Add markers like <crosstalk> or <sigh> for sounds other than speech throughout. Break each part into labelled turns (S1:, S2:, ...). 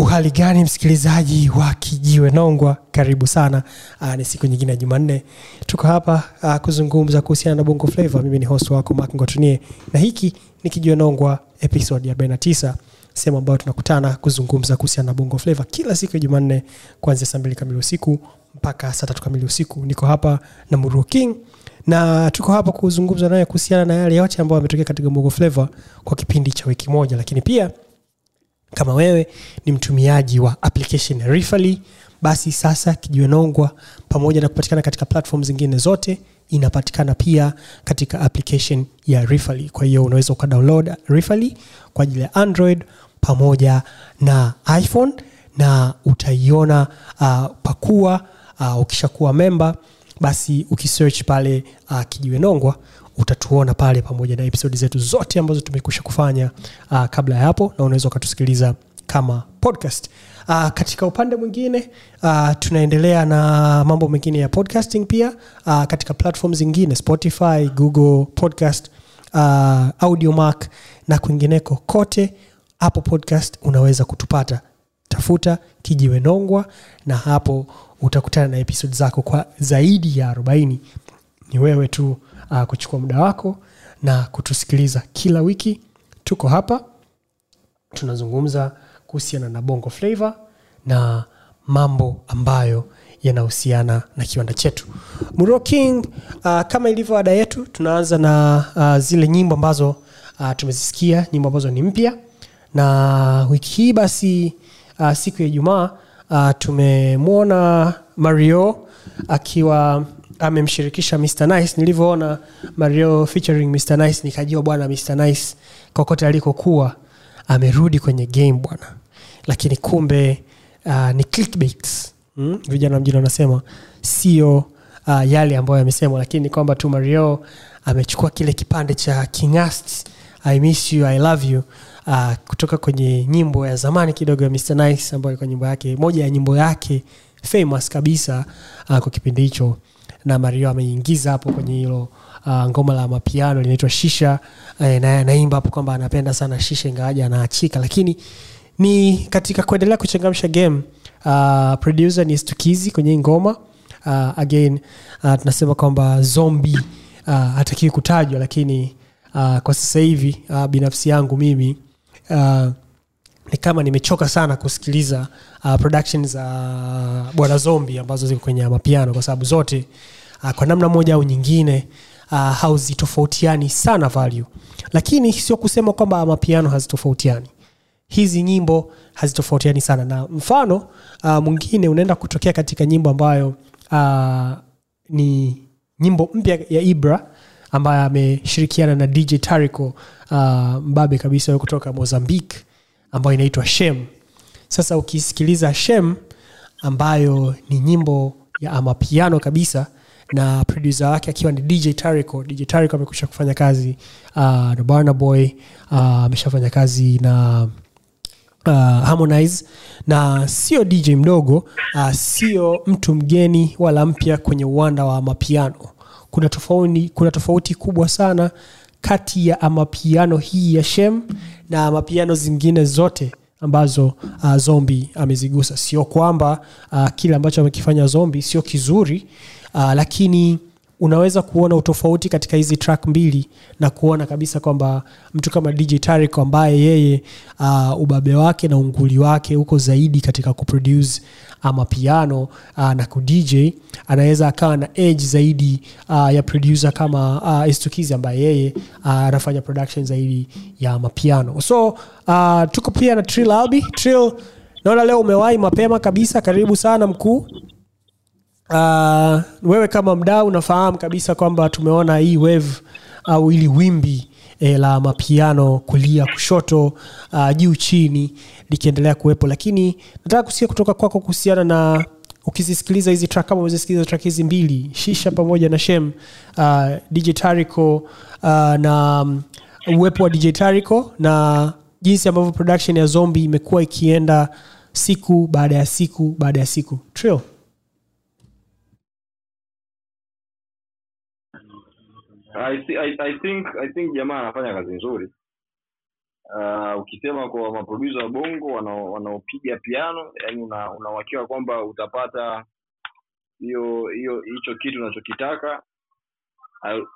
S1: uhali gani msikilizaji wa kijiwe nongwa? Karibu sana. Uh, ni siku nyingine ya jumanne. Tuko hapa uh, kuzungumza kuhusiana na bongo flavo mimi ni host wako mak ngotunie. Na hiki ni kijiwe nongwa episode 49 sehemu ambayo tunakutana kuzungumza kuhusiana na bongo flavo kila siku ya jumanne kuanzia saa mbili kamili usiku mpaka saa tatu kamili usiku. Niko hapa na muruo king na tuko hapa kuzungumza naye kuhusiana na yale yote ambayo ametokea katika bongo flavo kwa kipindi cha wiki moja. Lakini pia kama wewe ni mtumiaji wa application ya Rifali, basi sasa kijiwenongwa pamoja na kupatikana katika platform zingine zote inapatikana pia katika application ya Rifali. Kwa hiyo unaweza ukadownload Rifali kwa ajili ya Android pamoja na iPhone na utaiona uh, pakua uh, ukishakuwa memba basi ukisearch pale uh, Kijiwe Nongwa utatuona pale pamoja na episodi zetu zote ambazo tumekusha kufanya uh, kabla ya hapo na unaweza ukatusikiliza kama podcast. Uh, katika upande mwingine uh, tunaendelea na mambo mengine ya podcasting pia. Uh, katika platform zingine spotify google podcast uh, audiomark na kwingineko kote hapo podcast unaweza kutupata. Tafuta kijiwe nongwa na hapo utakutana na episode zako kwa zaidi ya 40 ni wewe tu uh, kuchukua muda wako na kutusikiliza kila wiki. Tuko hapa tunazungumza kuhusiana na bongo flavor na mambo ambayo yanahusiana na kiwanda chetu. Muro uh, kama ilivyo ada yetu tunaanza na uh, zile nyimbo ambazo uh, tumezisikia nyimbo ambazo ni mpya. Na wiki hii basi uh, siku ya ijumaa uh, tumemwona mario akiwa amemshirikisha Mr. Nice. Nilivyoona Mario featuring Mr. Nice nikajua bwana Mr. Nice kokote alikokuwa amerudi kwenye game bwana, lakini kumbe uh, ni clickbaits mm? Vijana mjini wanasema sio uh, yale ambayo yamesemwa, lakini ni kwamba tu Mario amechukua kile kipande cha Kingast I miss you, I love you uh, kutoka kwenye nyimbo ya zamani kidogo ya Mr. Nice ambayo ilikuwa nyimbo yake moja ya nyimbo yake famous kabisa uh, kwa kipindi hicho na mario ameingiza hapo kwenye hilo uh, ngoma la mapiano linaitwa shisha. Eh, naye anaimba hapo kwamba anapenda sana shisha ingawaja anaachika. Lakini ni katika kuendelea kuchangamsha game uh, producer ni stukizi kwenye hii ngoma. Uh, again uh, tunasema kwamba zombi uh, hatakiwi kutajwa lakini uh, kwa sasa hivi uh, binafsi yangu mimi uh, ni kama nimechoka sana kusikiliza uh, production za uh, bwana zombi ambazo ziko kwenye mapiano kwa sababu zote uh, kwa namna moja au nyingine uh, hazitofautiani sana value. Lakini sio kusema kwamba mapiano hazitofautiani. Hizi nyimbo hazitofautiani sana. Na mfano uh, mwingine unaenda kutokea katika nyimbo ambayo uh, ni nyimbo mpya ya ibra ambaye ameshirikiana na dj tarico uh, mbabe kabisa kutoka mozambique ambayo inaitwa shem. Sasa ukisikiliza shem ambayo ni nyimbo ya amapiano kabisa na produsa wake akiwa ni dj tarico. Dj tarico amekusha kufanya kazi uh, na barna boy uh, ameshafanya kazi na uh, harmonize. Na sio dj mdogo uh, sio mtu mgeni wala mpya kwenye uwanda wa mapiano kuna tofauti, kuna tofauti kubwa sana kati ya amapiano hii ya shem na mapiano zingine zote ambazo uh, zombi amezigusa. Sio kwamba uh, kile ambacho amekifanya zombi sio kizuri uh, lakini unaweza kuona utofauti katika hizi track mbili na kuona kabisa kwamba mtu kama dj tarik ambaye yeye uh, ubabe wake na unguli wake huko zaidi katika kuproduce mapiano uh, na kudj anaweza akawa na edge zaidi uh, ya producer kama uh, estukizi ambaye yeye uh, anafanya production zaidi ya mapiano. So uh, tuko pia na trill albi. Trill naona leo umewahi mapema kabisa. Karibu sana mkuu uh, wewe kama mdau unafahamu kabisa kwamba tumeona hii wave au ili wimbi e, la mapiano kulia kushoto uh, juu chini likiendelea kuwepo lakini nataka kusikia kutoka kwako kuhusiana na ukizisikiliza hizi track kama umezisikiliza track hizi mbili shisha pamoja na shem uh, dj uh, na um, uwepo wa dj na jinsi ambavyo production ya zombi imekuwa ikienda siku baada ya siku baada ya siku Trill.
S2: I, th I, I think I think jamaa anafanya kazi nzuri. Uh, ukisema kwa maprodusa wa bongo wanaopiga piano yani una, kwamba utapata hiyo hiyo hicho kitu unachokitaka.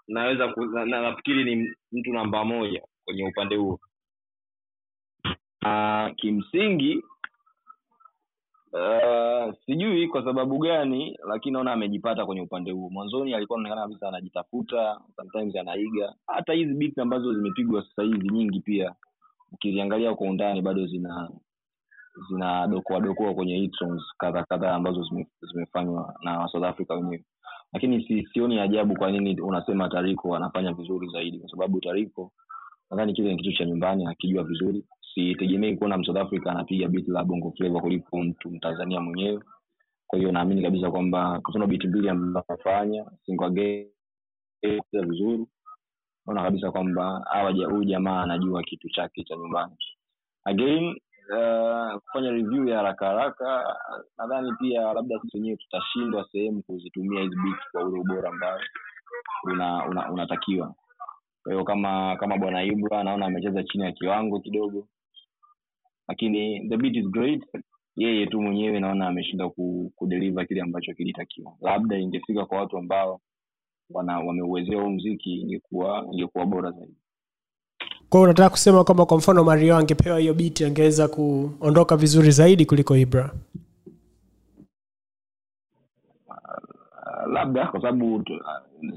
S2: Naweza na, na, ni mtu namba moja kwenye upande huo uh, kimsingi uh, sijui kwa sababu gani lakini naona amejipata kwenye upande huo. Mwanzoni alikuwa anaonekana kabisa anajitafuta sometimes anaiga. Hata hizi beats ambazo zimepigwa sasa hizi nyingi pia ukiziangalia kwa undani bado zina zina dokoa kwenye songs kadha kadhaa ambazo zime, zimefanywa na south africa wenyewe. Lakini si, sioni ajabu kwa nini unasema tariko anafanya vizuri zaidi kwa sababu tariko nadhani kile ni kitu cha nyumbani akijua vizuri sitegemei kuona msouth africa anapiga beat la bongo flava kuliko mtu mtanzania mwenyewe. Kwa hiyo naamini kabisa kwamba kwa mfano beat mbili ambazo anafanya single vizuri. Naona kabisa kwamba huyu jamaa anajua kitu chake cha nyumbani. Again uh, kufanya review ya haraka haraka nadhani pia labda sisi wenyewe tutashindwa sehemu kuzitumia hizi beats kwa ule ubora ambao una, una, unatakiwa. Kwa hiyo kama kama bwana ibra naona amecheza chini ya kiwango kidogo lakini the beat is great. Yeye tu mwenyewe naona ameshindwa kudeliva kile ambacho kilitakiwa. Labda ingefika kwa watu ambao wana wameuwezea huu mziki ingekuwa ingekuwa bora zaidi.
S1: Kwa hiyo unataka kusema kwamba kwa mfano mario angepewa hiyo biti angeweza kuondoka vizuri zaidi kuliko ibra
S2: labda kwa sababu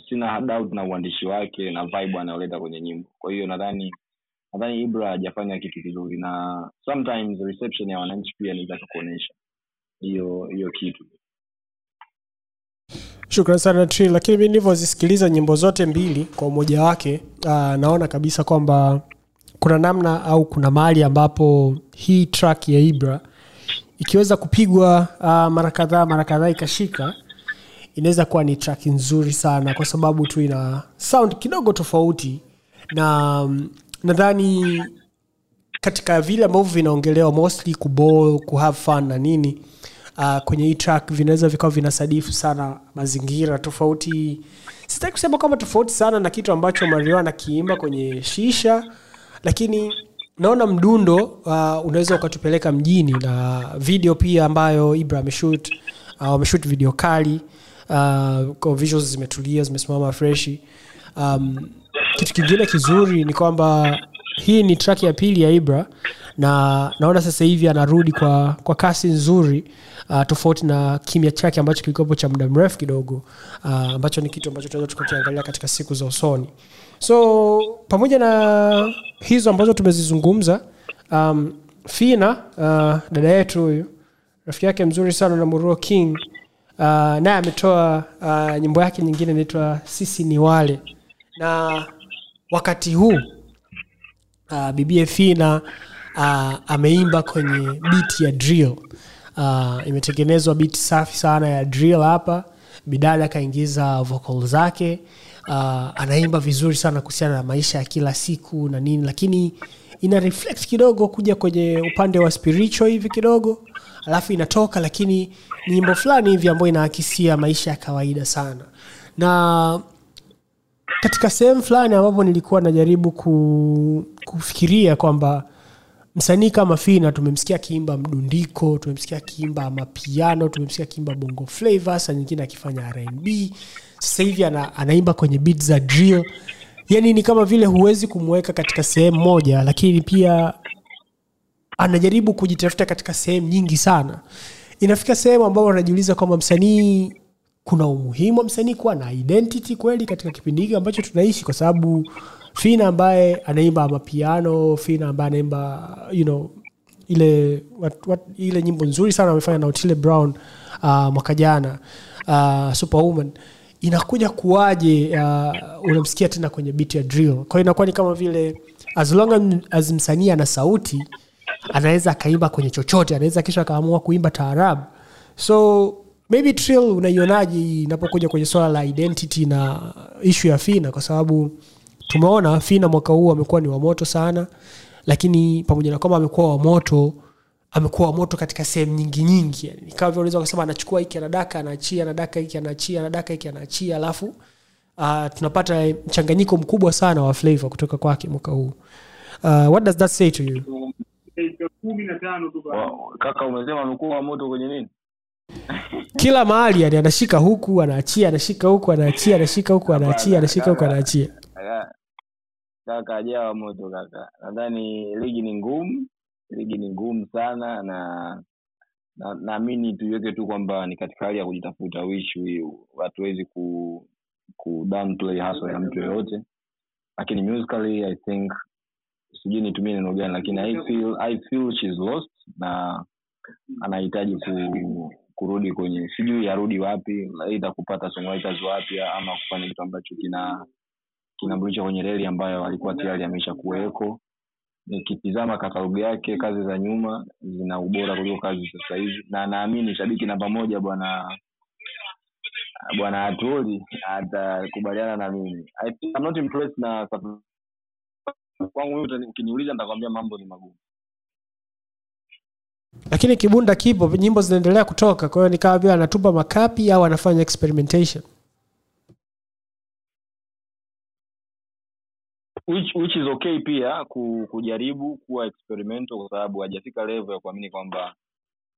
S2: sina doubt na uandishi wake na vibe anayoleta kwenye nyimbo. Kwa hiyo nadhani nadhani ibra hajafanya kitu kizuri na sometimes reception ya wananchi pia inaweza kuonyesha hiyo hiyo kitu.
S1: Shukran sana tri lakini mi nilivyozisikiliza nyimbo zote mbili kwa umoja wake aa, naona kabisa kwamba kuna namna au kuna mahali ambapo hii track ya ibra ikiweza kupigwa uh, mara kadhaa mara kadhaa ikashika inaweza kuwa ni track nzuri sana kwa sababu tu ina sound kidogo tofauti na mm, nadhani katika vile ambavyo vinaongelewa mostly kuball kuhave fun na nini uh, kwenye hii track vinaweza vikawa vinasadifu sana mazingira tofauti. Sitaki kusema kwamba tofauti sana na kitu ambacho mario anakiimba kwenye shisha lakini naona mdundo uh, unaweza ukatupeleka mjini na video pia ambayo ibra ameshut uh, video kali uh, visuals zimetulia zimesimama freshi. Um, kitu kingine kizuri ni kwamba hii ni track ya pili ya ibra na naona sasa hivi anarudi kwa, kwa kasi nzuri uh, tofauti na kimya chake ambacho kilikuwepo cha muda mrefu kidogo uh, ambacho ni kitu ambacho tunaweza tukakiangalia katika siku za usoni. So pamoja na hizo ambazo tumezizungumza um, fina uh, dada yetu huyu rafiki yake mzuri sana na muruo king uh, naye ametoa uh, nyimbo yake nyingine inaitwa sisi ni wale. Na wakati huu uh, fina uh, ameimba kwenye beat ya drill. Uh, imetengenezwa beat safi sana ya drill hapa. Bidada akaingiza vocal zake. Uh, anaimba vizuri sana kuhusiana na maisha ya kila siku na nini lakini ina reflect kidogo kuja kwenye upande wa spiritual hivi kidogo. Alafu inatoka lakini ni nyimbo fulani hivi ambayo inaakisia maisha ya kawaida sana. Na katika sehemu fulani ambapo nilikuwa najaribu ku, kufikiria kwamba msanii kama fina tumemsikia akiimba mdundiko tumemsikia akiimba mapiano tumemsikia akiimba bongo flavo sa nyingine akifanya rnb sasa ana, anaimba kwenye bit za drill. Yani ni kama vile huwezi kumweka katika sehemu moja lakini pia anajaribu kujitafuta katika sehemu nyingi sana. Inafika sehemu ambao anajiuliza kwamba msanii kuna umuhimu wa msanii kuwa na identity kweli katika kipindi hiki ambacho tunaishi? Kwa sababu fina ambaye anaimba mapiano fina ambaye anaimba you know ile what, what, ile nyimbo nzuri sana amefanya na otile brown uh, mwaka jana uh, superwoman. Inakuja kuwaje uh, unamsikia tena kwenye beat ya drill? Kwao inakuwa ni kama vile as long as msanii ana sauti anaweza akaimba kwenye chochote anaweza kisha akaamua kuimba taarabu. So maybe trill unaionaje inapokuja kwenye swala la identity na ishu ya fina? Kwa sababu tumeona fina mwaka huu amekuwa ni wamoto sana lakini pamoja na kwamba amekuwa wamoto amekuwa wamoto katika sehemu nyingi nyingi. Yani, kama vile unaweza kusema anachukua hiki anadaka anaachia anadaka hiki anaachia anadaka hiki anaachia alafu uh, tunapata mchanganyiko mkubwa sana wa flavor kutoka kwake mwaka huu. Uh, what does that say to you?
S2: Wa- kaka umesema amekuwa wa moto kwenye nini
S1: kila mahali yani anashika huku anaachia anashika huku anaachia anashika huku anaachia anashika huku anaachia.
S2: Kaka- ajawa moto kaka. Nadhani ligi ni ngumu ligi ni ngumu sana na na- naamini tuiweke tu kwamba ni katika hali ya kujitafuta wish hatuwezi ku, ku downplay haswa ya mtu yoyote. Lakini musically i think sijui nitumie neno gani lakini i feel i feel she's lost na anahitaji ku, kurudi kwenye sijui arudi wapi aidha kupata songwriters wapya ama kufanya kitu ambacho kina kinamrudisha kwenye reli ambayo alikuwa tayari amesha kuweko. Nikitizama katalogu yake kazi za nyuma zina ubora kuliko kazi sasa hivi. Na naamini shabiki namba moja bwana bwana atoli atakubaliana na mimi. I'm not impressed na kwangu ukiniuliza nitakwambia mambo ni magumu
S1: lakini kibunda kipo nyimbo zinaendelea kutoka kwa hiyo nikawa vile anatupa makapi au anafanya experimentation.
S2: Which, which is okay pia ku, kujaribu kuwa experimental kwa sababu hajafika level ya kuamini kwamba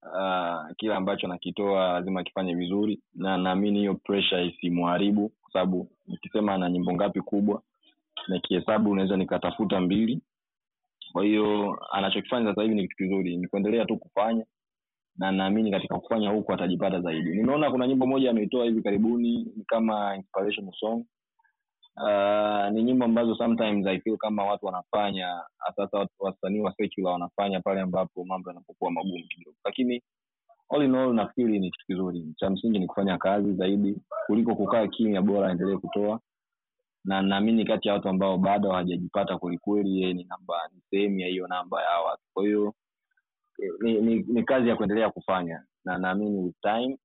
S2: uh, kile ambacho nakitoa lazima akifanye vizuri na naamini hiyo pressure isimharibu kwa sababu nikisema ana nyimbo ngapi kubwa nikihesabu unaweza nikatafuta mbili kwa hiyo anachokifanya sasa hivi ni kitu kizuri. Ni kuendelea tu kufanya na naamini katika kufanya huku atajipata zaidi. Nimeona kuna nyimbo moja ameitoa hivi karibuni ni kama inspiration song. Uh, ni nyimbo ambazo sometimes i feel kama watu wanafanya sasa wasanii wa secular wanafanya pale ambapo mambo yanapokuwa magumu kidogo. Lakini all in all nafikiri ni kitu kizuri. Cha msingi ni kufanya kazi zaidi kuliko kukaa kimya bora aendelee kutoa na naamini kati ya watu ambao bado hawajajipata kwelikweli yeye ni namba ni sehemu ya hiyo namba ya watu. Kwa hiyo eh, ni, ni, ni kazi ya kuendelea kufanya. Na naamini time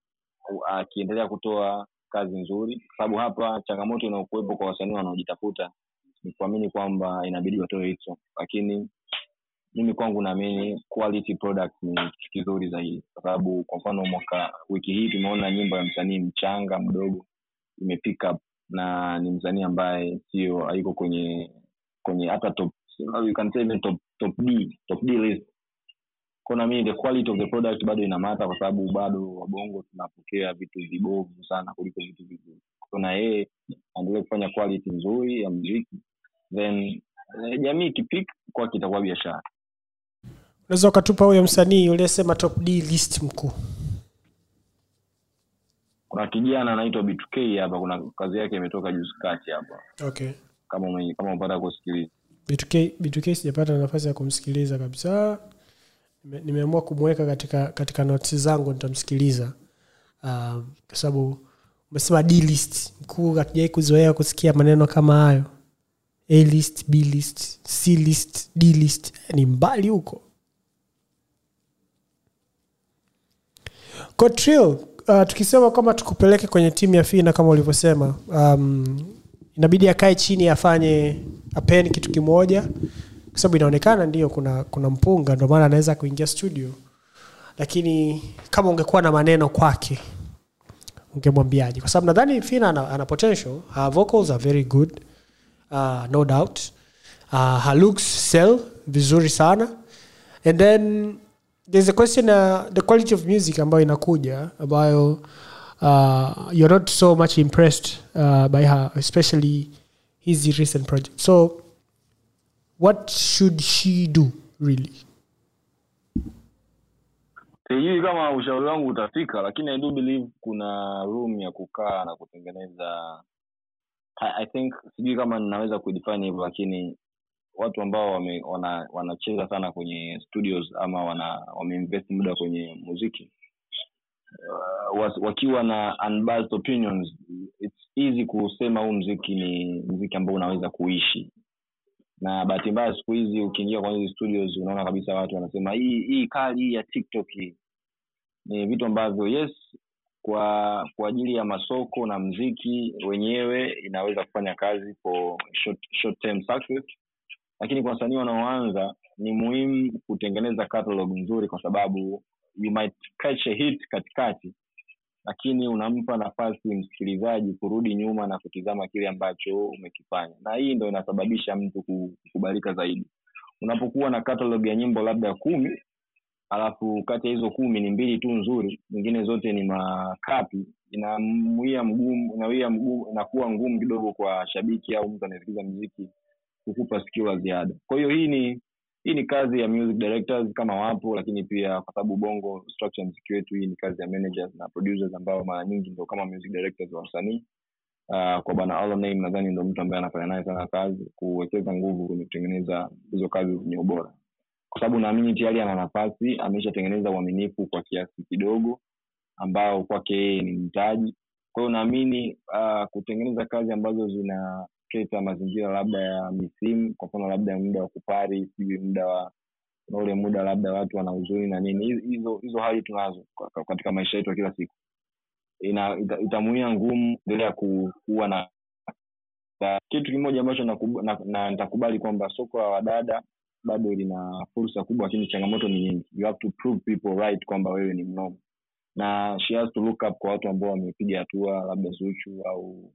S2: akiendelea kutoa kazi nzuri kwa sababu hapa changamoto inayokuwepo kwa wasanii wanaojitafuta ni kuamini kwamba inabidi watoe hicho, lakini mimi kwangu naamini quality product ni kitu kizuri zaidi. Kwa sababu kwa mfano mwaka wiki hii tumeona nyimbo ya msanii mchanga mdogo ime na ni msanii ambaye sio haiko kwenye kwenye hata top you can say even top top D top D list. Kuna mimi the quality of the product bado inamata kwa sababu bado wabongo tunapokea vitu vibovu sana kuliko vitu vizuri kuna yeye aendelee kufanya quality nzuri ya muziki then eh, jamii ikipik kwa kitakuwa biashara.
S1: Unaweza ukatupa huyo msanii uliyesema top d list mkuu
S2: kuna kijana anaitwa B2K hapa kuna kazi yake imetoka juzi kati hapa.
S1: Okay.
S2: Kama ume, kama umepata kusikiliza.
S1: B2K, B2K sijapata nafasi ya kumsikiliza kabisa. Nime- nimeamua kumweka katika katika notes zangu nitamsikiliza. Um, kwa sababu umesema d list. Mkuu hatujawai kuzoea kusikia maneno kama hayo. A list b list c list d list. Ni mbali huko uh, tukisema kwamba tukupeleke kwenye timu ya fina kama ulivyosema um, inabidi akae chini afanye apeni kitu kimoja. Kwa sababu inaonekana ndio kuna kuna mpunga ndio maana anaweza kuingia studio. Lakini kama ungekuwa na maneno kwake ungemwambiaje? Kwa sababu nadhani fina ana, ana potential. Her vocals are very good uh, no doubt. Uh, her looks sell vizuri sana. And then there's a question uh, the quality of music ambayo inakuja ambayo uh, you're not so much impressed uh, by her especially his recent project. So what should she do really?
S2: Sijui kama ushauri wangu utafika lakini i do believe kuna room ya kukaa na kutengeneza. I, I think sijui kama ninaweza kuidefine hivyo lakini watu ambao wame, wana, wanacheza sana kwenye studios ama wana wameinvest muda kwenye muziki. Uh, wakiwa na unbiased opinions it's easy kusema huu mziki ni mziki ambao unaweza kuishi. Na bahati mbaya siku hizi ukiingia kwenye hizi studios unaona kabisa watu wanasema hii hii kali hii ya tiktok hii. Ni vitu ambavyo yes kwa kwa ajili ya masoko na mziki wenyewe inaweza kufanya kazi for short, short term success lakini kwa wasanii wanaoanza ni muhimu kutengeneza catalog nzuri kwa sababu you might catch a hit katikati lakini unampa nafasi msikilizaji kurudi nyuma na kutizama kile ambacho umekifanya. Na hii ndo inasababisha mtu kukubalika zaidi. Unapokuwa na catalog ya nyimbo labda kumi alafu kati ya hizo kumi ni mbili tu nzuri nyingine zote ni makapi inamwia mgumu inawia mgumu inakuwa ngumu kidogo kwa shabiki au mtu anaesikiza mziki kukupa skill la ziada kwa hiyo hii ni hii ni kazi ya music directors kama wapo lakini pia kwa sababu bongo structure mziki wetu hii ni kazi ya managers na producers ambao mara nyingi ndo kama music directors wa wasanii. Uh, kwa bana Aloname nadhani ndo mtu ambaye anafanya naye sana kazi kuwekeza nguvu kwenye kutengeneza hizo kazi zenye ubora. Kwa sababu naamini tayari ana nafasi ameshatengeneza uaminifu kwa kiasi kidogo ambao kwake yeye ni mtaji. Kwa hiyo naamini uh, kutengeneza kazi ambazo zinaleta mazingira labda ya misimu kwa mfano labda muda wa kupari sijui muda wa ule muda labda watu wana huzuni na nini. Hizo- hizo hali tunazo katika maisha yetu ya kila siku. Itamuia ngumu endelea ku, kuwa na kitu kimoja ambacho nitakubali kwamba soko la wadada bado lina fursa kubwa lakini changamoto ni nyingi. You have to prove people right kwamba wewe ni mnoma na she has to look up kwa watu ambao wamepiga hatua labda zuchu au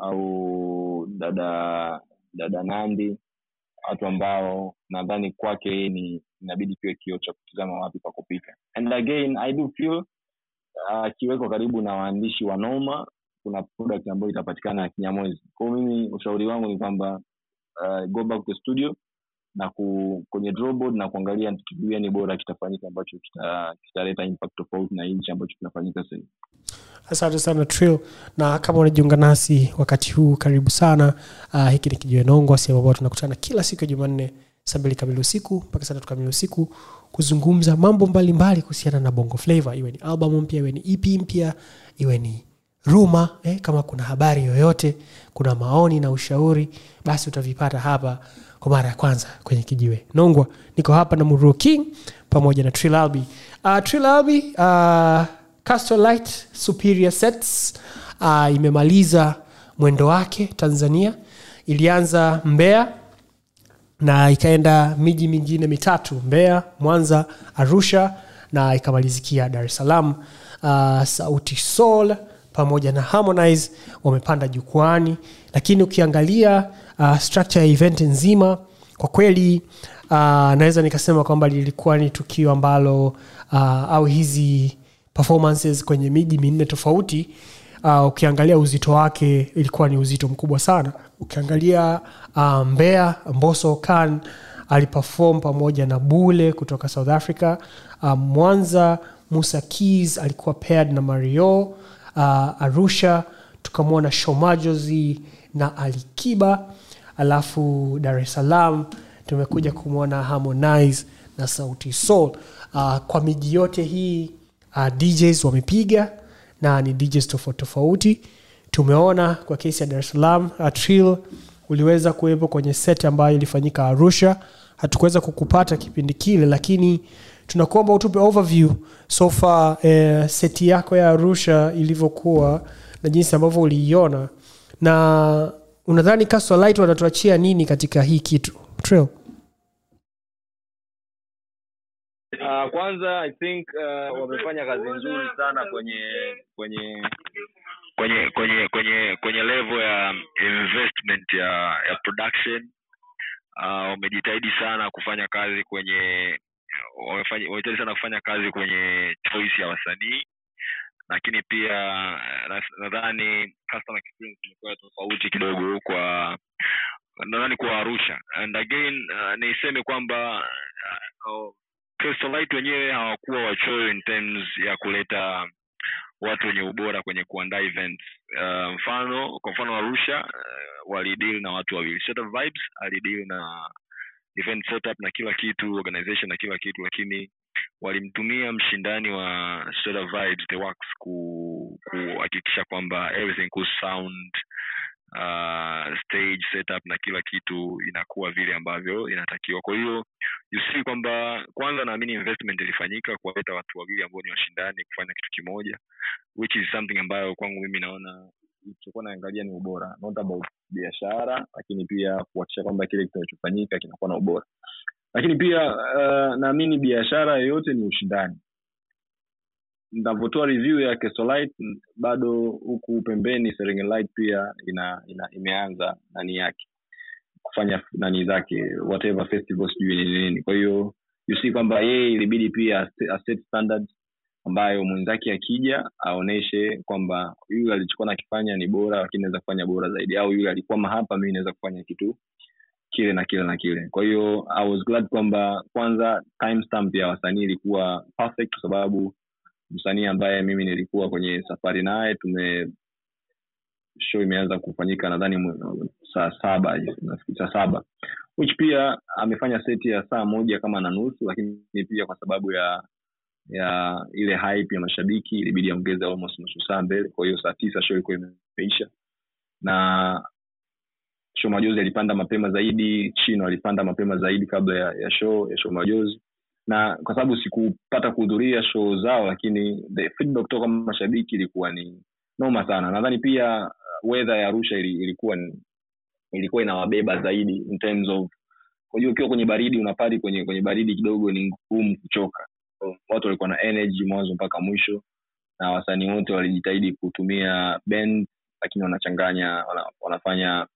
S2: au dada dada nandi watu ambao nadhani kwake yeye ni inabidi kiwe kio cha kutizama wapi pa kupita. And again i do feel akiwekwa karibu na waandishi wa noma kuna product ambayo itapatikana ya kinyamwezi kwao mimi ushauri wangu ni kwamba uh, go back to studio na ku, kwenye drawboard na kuangalia gani bora kitafanyika ambacho kita- kitaleta impact tofauti na hichi ambacho kinafanyika sasa
S1: asante sana Trill. na kama unajiunga nasi wakati huu karibu sana. Uh, hiki ni kijiwe sehemu ambayo tunakutana kila siku ya jumanne saa mbili kamili usiku mpaka saa tatu kamili usiku kuzungumza mambo mbalimbali kuhusiana na bongo flava. Iwe ni albamu mpya iwe ni ep mpya iwe ni ruma eh, kama kuna habari yoyote kuna maoni na ushauri basi utavipata hapa kwa mara ya kwanza kwenye kijiwe nongwa niko hapa na Muro king pamoja na trilalbi uh, trilalbi uh, Castor Superior Sets uh, imemaliza mwendo wake Tanzania. Ilianza Mbeya na ikaenda miji mingine mitatu Mbeya, Mwanza, Arusha na ikamalizikia Dar es Salaam. Uh, Sauti Sol pamoja na Harmonize wamepanda jukwani, lakini ukiangalia uh, structure ya event nzima. Kwa kweli uh, naweza nikasema kwamba lilikuwa ni tukio ambalo uh, au hizi performances kwenye miji minne tofauti uh, ukiangalia uzito wake ilikuwa ni uzito mkubwa sana. Ukiangalia uh, mbea mboso kan alipefom pamoja na bule kutoka south africa. Uh, mwanza musa keys alikuwa paired na mario. Uh, arusha tukamwona shomajozi na alikiba alafu dar es salaam tumekuja kumwona harmonize na sauti soul uh, kwa miji yote hii uh, djs wamepiga na ni djs tofauti tofauti. Tumeona kwa kesi ya dar es salaam uh, uliweza kuwepo kwenye set ambayo ilifanyika arusha. Hatukuweza kukupata kipindi kile lakini tunakuomba utupe overview. So far eh, seti yako ya arusha ilivyokuwa na jinsi ambavyo uliiona. Na unadhani Light wanatuachia nini katika hii kitu? Trail?
S2: Uh, kwanza I think uh, wamefanya kazi nzuri sana kwenye kwenye kwenye kwenye kwenye kwenye level ya investment ya ya production. Uh, sana kufanya kazi kwenye wamejitahidi sana kufanya kazi kwenye choice ya wasanii lakini pia nadhani customer experience imekuwa tofauti kidogo kwa nadhani kwa arusha. And again uh, niseme kwamba uh, Crystal Light wenyewe hawakuwa wachoyo in terms ya kuleta watu wenye ubora kwenye kuandaa events. Uh, mfano kwa mfano arusha uh, walideal na watu wawili. State vibes alideal na event setup na kila kitu organization na kila kitu lakini walimtumia mshindani wa Stellar vibes the works ku kuhakikisha kwamba everything could sound uh, stage setup na kila kitu inakuwa vile ambavyo inatakiwa. Kwa hiyo you see kwamba kwanza naamini investment ilifanyika kuwaleta watu wawili ambao ni washindani kufanya kitu kimoja which is something ambayo kwangu mimi naona ilichokuwa naangalia ni ubora not about biashara lakini pia kuhakikisha kwamba kile kinachofanyika kinakuwa na ubora lakini pia uh, naamini biashara yoyote ni ushindani. Navyotoa review ya Kesolite bado huku pembeni Serengeti pia ina, ina imeanza nani yake. Kufanya nani zake whatever festival sijui ni nini. Kwa hiyo you see kwamba yeye ilibidi pia ase- aset standard ambayo mwenzake akija aoneshe kwamba yule alichokuwa nakifanya ni bora lakini naweza kufanya bora zaidi. Au yule alikwama hapa mimi naweza kufanya kitu kile na kile na kile. Kwa hiyo i was glad kwamba kwanza timestamp ya wasanii ilikuwa perfect kwa sababu msanii ambaye mimi nilikuwa kwenye safari naye tume show imeanza kufanyika nadhani saa saba saa saba. Which pia amefanya seti ya saa moja kama na nusu lakini pia kwa sababu ya ya ile hype ya mashabiki ilibidi aongeze almost nusu saa mbele. Kwa hiyo saa tisa show ilikuwa imeisha. Na show majozi alipanda mapema zaidi chino alipanda mapema zaidi kabla ya, ya show ya show majozi na kwa sababu sikupata kuhudhuria show zao lakini the feedback kutoka mashabiki ilikuwa ni noma sana. Nadhani pia wedha ya arusha ili, ilikuwa ilikuwa inawabeba zaidi in terms of unajua ukiwa kwenye baridi unapari kwenye kwenye baridi kidogo ni ngumu kuchoka. Watu walikuwa na energy mwanzo mpaka mwisho na wasanii wote walijitahidi kutumia band lakini wanachanganya wana, wanafanya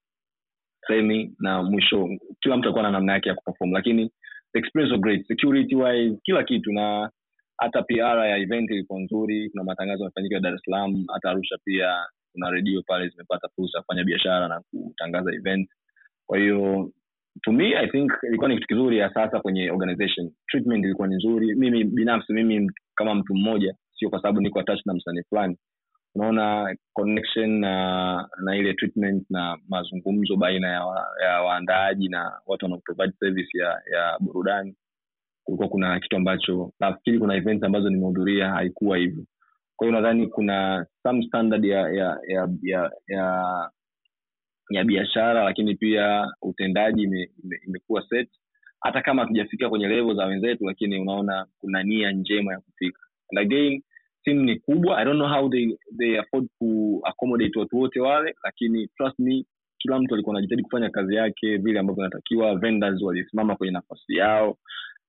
S2: semi na mwisho kila mtu alikuwa na namna yake ya kuperform. Lakini experience great security wise kila kitu na hata pr ya event ilikuwa nzuri kuna matangazo yamefanyika dar es salaam hata arusha pia kuna redio pale zimepata fursa ya kufanya biashara na kutangaza event. Kwa hiyo to me i think ilikuwa ni kitu kizuri ya sasa kwenye organization. Treatment ilikuwa ni nzuri. Mimi binafsi mimi kama mtu mmoja sio kwa sababu niko attached na msanii fulani unaona connection na na ile treatment na mazungumzo baina ya, wa, ya waandaaji na watu wanaoprovide service ya ya burudani. Kulikuwa kuna kitu ambacho nafikiri kuna events ambazo nimehudhuria haikuwa hivyo. Kwa hiyo nadhani kuna some standard ya ya ya ya, ya ya biashara lakini pia utendaji ime- ime- imekuwa set. Hata kama hatujafika kwenye level za wenzetu lakini unaona kuna nia njema ya kufika. And again timu ni kubwa. I don't know how they, they afford ku accommodate watu wote wale lakini trust me kila mtu alikuwa anajitahidi kufanya kazi yake vile ambavyo inatakiwa. Vendors walisimama kwenye nafasi yao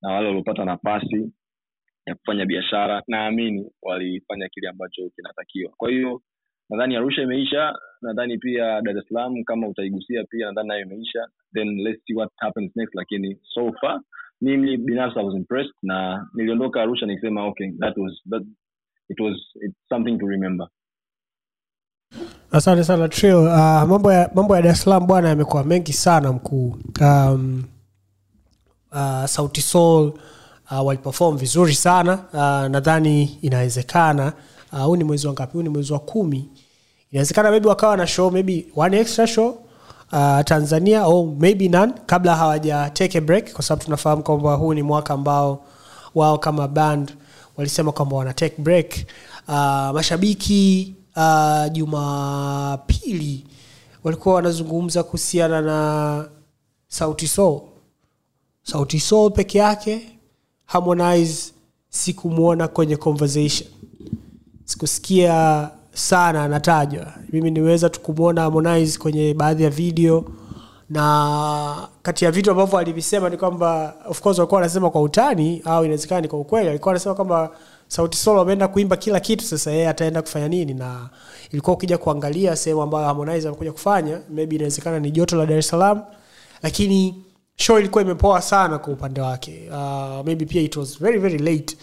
S2: na wale waliopata nafasi ya kufanya biashara naamini walifanya kile ambacho kinatakiwa. Kwa hiyo nadhani arusha imeisha. Nadhani pia dar es salaam kama utaigusia pia nadhani nayo imeisha. Then let's see what happens next lakini so far mimi binafsi i was impressed na niliondoka arusha nikisema okay that was that, it was it's something to remember.
S1: Asante sana Trill. Uh, mambo ya mambo ya dar bwana yamekuwa mengi sana mkuu. Um, uh, sauti soul uh, waliperform vizuri sana. Uh, nadhani inawezekana. Uh, huu ni mwezi wa ngapi? Huu ni mwezi wa kumi. Inawezekana maybe wakawa na show maybe one extra show uh, tanzania au maybe none kabla hawaja take a break kwa sababu tunafahamu kwamba huu ni mwaka ambao wao kama band walisema kwamba wana take break. Uh, mashabiki uh, jumapili walikuwa wanazungumza kuhusiana na sauti soul sauti soul peke yake harmonize sikumwona kwenye conversation. Sikusikia sana anatajwa. Mimi niweza tu kumwona harmonize kwenye baadhi ya video na kati ya vitu ambavyo alivisema ni kwamba of course walikuwa wanasema kwa utani au inawezekana ni kwa ukweli alikuwa anasema kwamba sauti solo wameenda kuimba kila kitu sasa yeye ataenda kufanya nini? Na ilikuwa ukija kuangalia sehemu ambayo harmonize amekuja kufanya maybe inawezekana ni joto la dar es salaam lakini show ilikuwa imepoa sana kwa upande wake. Uh, maybe pia it was very very late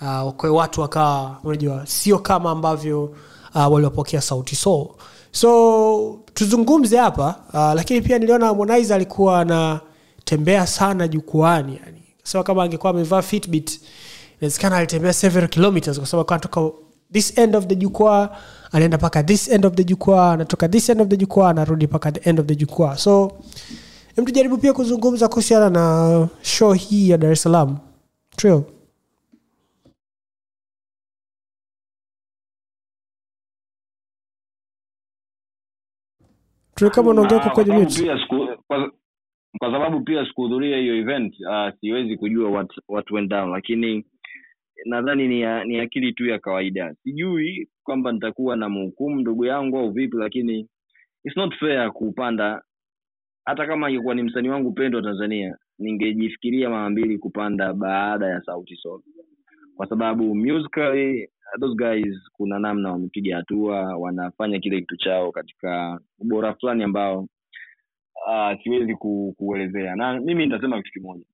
S1: uh, kwa watu wakawa unajua sio kama ambavyo uh, waliopokea sauti so so tuzungumze hapa uh, lakini pia niliona harmonize alikuwa anatembea sana jukwani yani. Sema kama angekuwa amevaa fitbit inawezekana alitembea several kilometers kwa sababu anatoka this end of the jukwaa anaenda mpaka this end of the jukwaa anatoka this end of the jukwaa anarudi mpaka the end of the jukwaa. So mtujaribu tujaribu pia kuzungumza kuhusiana na show hii ya dar es salaam. Trill, kama unaongea kwa
S2: Ah,
S1: kwenye
S2: sababu
S1: mute.
S2: pia kwa- kwa sababu pia sikuhudhuria hiyo event uh, siwezi kujua what, what went down lakini nadhani ni, ni akili tu ya kawaida. Sijui kwamba nitakuwa na mhukumu ndugu yangu au vipi lakini it's not fair kupanda. Hata kama ingekuwa ni msanii wangu pendwa tanzania ningejifikiria mara mbili kupanda baada ya sauti sol kwa sababu musically those guys kuna namna wamepiga hatua wanafanya kile kitu chao katika ubora fulani ambao uh, siwezi ku, kuelezea. Na mimi nitasema kitu kimoja.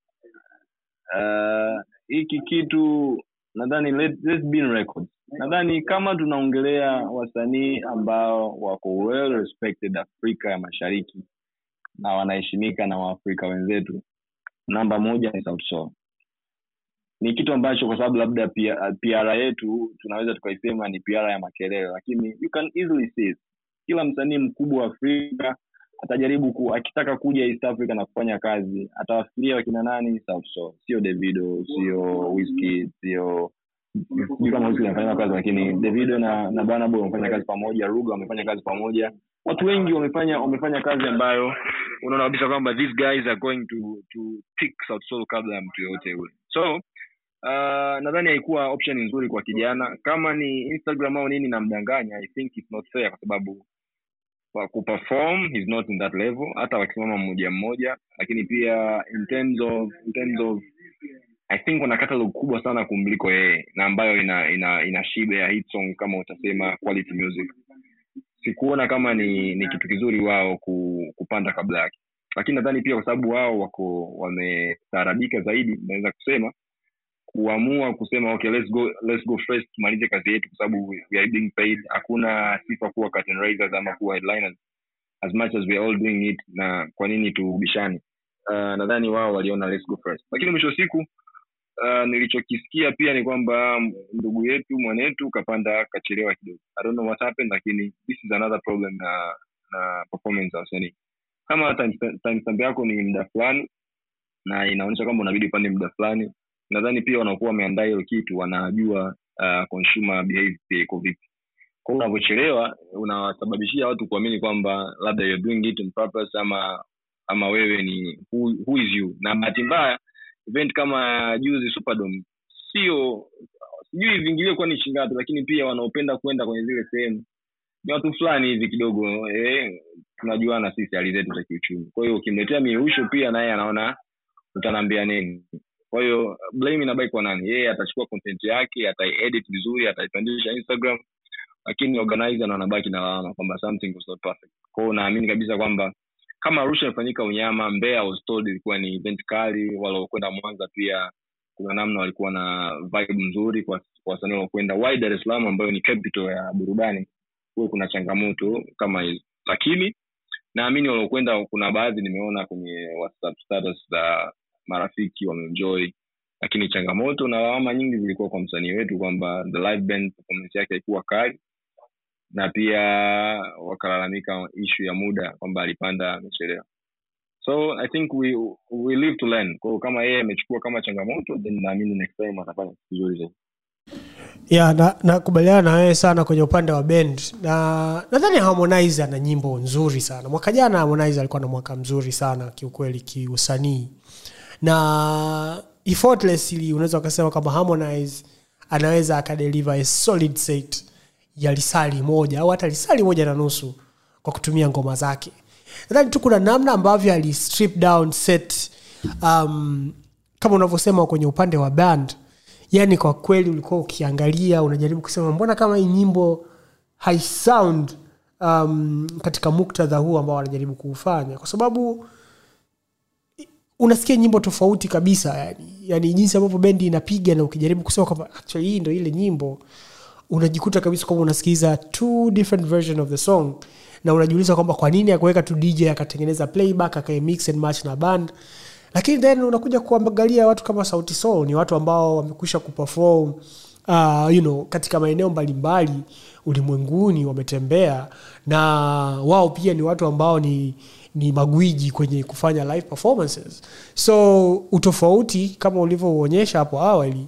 S2: Uh, hiki kitu nadhani let, in nadhani kama tunaongelea wasanii ambao wako well respected afrika ya mashariki na wanaheshimika na waafrika wenzetu namba moja ni Sauti Sol ni kitu ambacho kwa sababu labda PR yetu tunaweza tukaisema ni PR ya makelele lakini you can easily see it. kila msanii mkubwa wa afrika atajaribu ku, akitaka kuja east africa na kufanya kazi atawafikiria wakina nani? Sol sio davido sio sio kazi lakini davido na na Burna wamefanya kazi pamoja ruga wamefanya kazi pamoja. Watu wengi wamefanya wamefanya kazi ambayo unaona kabisa kwamba these guys are going to to tick South Soul kabla ya mtu yoyote yule. So uh, nadhani haikuwa option nzuri kwa kijana. Kama ni instagram au nini namdanganya. I think it's not fair kwa sababu kwa kuperform he's not in that level. Hata wakisimama mmoja mmoja. Lakini pia in terms of in terms of i think wana catalog kubwa sana kumliko yeye na ambayo ina ina ina shibe ya hit song kama utasema quality music. Sikuona kama ni ni kitu kizuri wao ku, kupanda kabla yake. Lakini nadhani pia kwa sababu wao wako wamestaarabika zaidi naweza kusema kuamua kusema okay let's go let's go first tumalize kazi yetu kwa sababu we are being paid. Hakuna sifa kuwa curtain raisers ama kuwa headliners as much as we are all doing it na kwa nini tubishane uh, nadhani wao waliona let's go first. Lakini mwisho siku uh, nilichokisikia pia ni kwamba ndugu yetu mwanetu kapanda kachelewa kidogo. I don't know what happened lakini this is another problem na na performance ya kama timestamp yako ni muda fulani na inaonyesha kwamba unabidi upande muda fulani nadhani pia wanakuwa wameandaa hiyo kitu wanajua uh, iko vipi. Kwao unavyochelewa unawasababishia watu kuamini kwamba labda you're doing it on purpose ama ama wewe ni who, who is you. Na bahati mbaya event kama juzi superdom sio sijui viingilio kuwa ni shingapi lakini pia wanaopenda kwenda kwenye zile sehemu ni watu fulani hivi kidogo eh, tunajuana sisi hali zetu za kiuchumi. Kwa hiyo ukimletea miusho pia naye anaona utanaambia nini kwa hiyo blame inabaki kwa nani? Yeye atachukua content yake ataiedit vizuri ataipandisha instagram lakini organizer na anabaki na lawama kwamba something was not perfect. Kwao naamini kabisa kwamba kama arusha imefanyika unyama mbeya was ilikuwa ni event kali waliokwenda mwanza pia kuna namna walikuwa na vibe nzuri kwa wasanii waliokwenda. Wai dar salaam ambayo ni capital ya burudani huwe kuna changamoto kama hizo. Lakini naamini waliokwenda kuna baadhi nimeona kwenye whatsapp status za marafiki wameenjoy lakini changamoto na lawama nyingi zilikuwa kwa msanii wetu kwamba the live band performance yake haikuwa kali. Na pia wakalalamika ishu ya muda kwamba alipanda amechelewa. So i think we, we live to learn. Kwao kama yeye amechukua kama changamoto then naamini next time atafanya vizuri zaidi.
S1: Ya na nakubaliana na wewe sana kwenye upande wa bend na nadhani harmonize ana nyimbo nzuri sana. Mwaka jana harmonize alikuwa na mwaka mzuri sana kiukweli kiusanii na effortlessly unaweza ukasema kwamba harmonize anaweza akadeliver a solid set ya lisali moja au hata lisali moja na nusu kwa kutumia ngoma zake. Nadhani tu kuna namna ambavyo ali strip down set um, kama unavyosema kwenye upande wa band. Yani kwa kweli ulikuwa ukiangalia unajaribu kusema mbona kama hii nyimbo haisound um, katika muktadha huu ambao wanajaribu kuufanya? Kwa sababu unasikia nyimbo tofauti kabisa yani, yani jinsi ambavyo bendi inapiga na ukijaribu kusema kwamba actually hii ndo ile nyimbo unajikuta kabisa kwamba unasikiliza two different version of the song na unajiuliza kwamba kwa nini akuweka tu dj akatengeneza playback akae mix and match na band. Lakini then unakuja kuangalia watu kama sauti soul ni watu ambao wamekwisha kuperform uh, you know, katika maeneo mbalimbali ulimwenguni wametembea na wao pia ni watu ambao ni ni magwiji kwenye kufanya live performances. So utofauti kama ulivyouonyesha hapo awali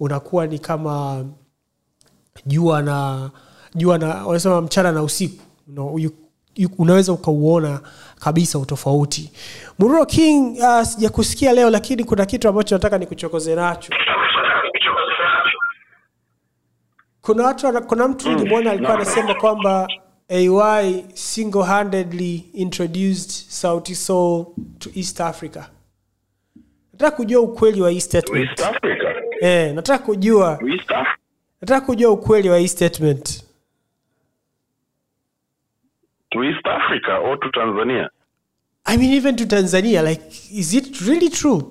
S1: unakuwa ni kama jua na jua na wanasema mchana na usiku. No, you, you, unaweza ukauona kabisa utofauti. Mururo king uh, sijakusikia leo lakini kuna kitu ambacho nataka nikuchokoze nacho. Kuna watu kuna mtu nilimwona alikuwa anasema kwamba ay single handedly introduced sauti Sol to east africa nataka kujua ukweli wa hii statement
S3: East Africa.
S1: eh, nataka kujua
S3: East Africa.
S1: nataka kujua ukweli wa hii statement
S3: To East Africa or to Tanzania?
S1: i mean even to tanzania like is it really true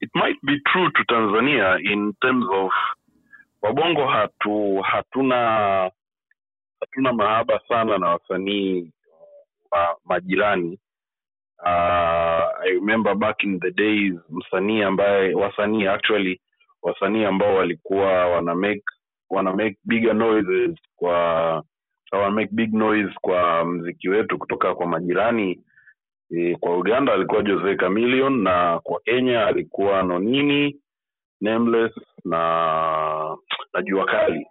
S3: it might be true to tanzania in terms of wabongo hatu hatuna hatuna mahaba sana na wasanii wa majirani. Uh, i remember back in the days msanii ambaye wasanii actually wasanii ambao walikuwa wana make wana make bigger noises kwa make big noise kwa mziki wetu kutoka kwa majirani. E, kwa uganda alikuwa jose camilion na kwa kenya alikuwa nonini nameless na na jua kali.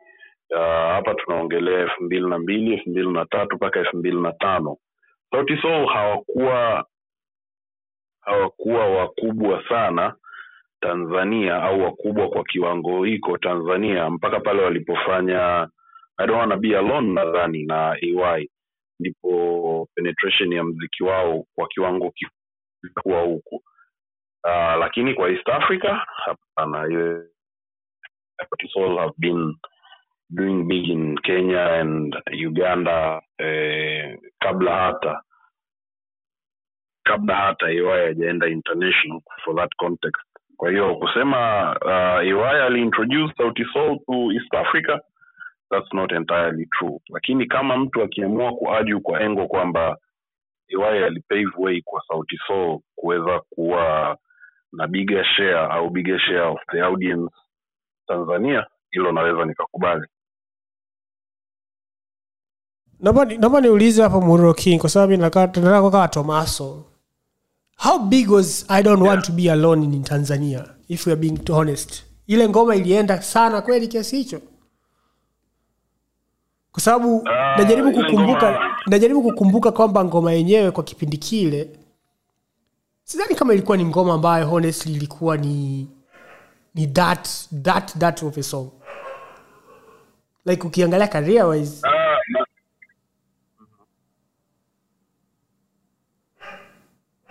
S3: Uh, hapa tunaongelea elfu mbili na mbili elfu mbili na tatu mpaka elfu mbili na tano. Sauti hawakuwa hawakuwa wakubwa sana tanzania au wakubwa kwa kiwango hiko tanzania mpaka pale walipofanya I don't wanna be alone nadhani na ay ndipo penetration ya mziki wao kwa kiwango kikuwa huku. Uh, lakini kwa east africa hapana Soul have been doing big in kenya and uganda eh, kabla hata kabla hata iwaya hajaenda international for that context. Kwa hiyo kusema uh, iwaya aliintroduce sauti Sol to east africa that's not entirely true. Lakini kama mtu akiamua kuaju kwa engo kwamba iwaya alipave way kwa sauti soul kuweza kuwa na bigger share au bigger share of the audience tanzania hilo naweza nikakubali.
S1: Naomba niulize hapo mururo king kwa sababu nataka kukaa tomaso. How big was i don't want to be alone in tanzania if we are being honest. Ile ngoma ilienda sana kweli kiasi hicho? Kwa sababu
S3: uh,
S1: najaribu kukumbuka najaribu kukumbuka kwamba ngoma yenyewe kwa kipindi kile sidhani kama ilikuwa ni ngoma ambayo honestly ilikuwa ni ni that that that of a song. Like ukiangalia career wise.
S3: Uh, na-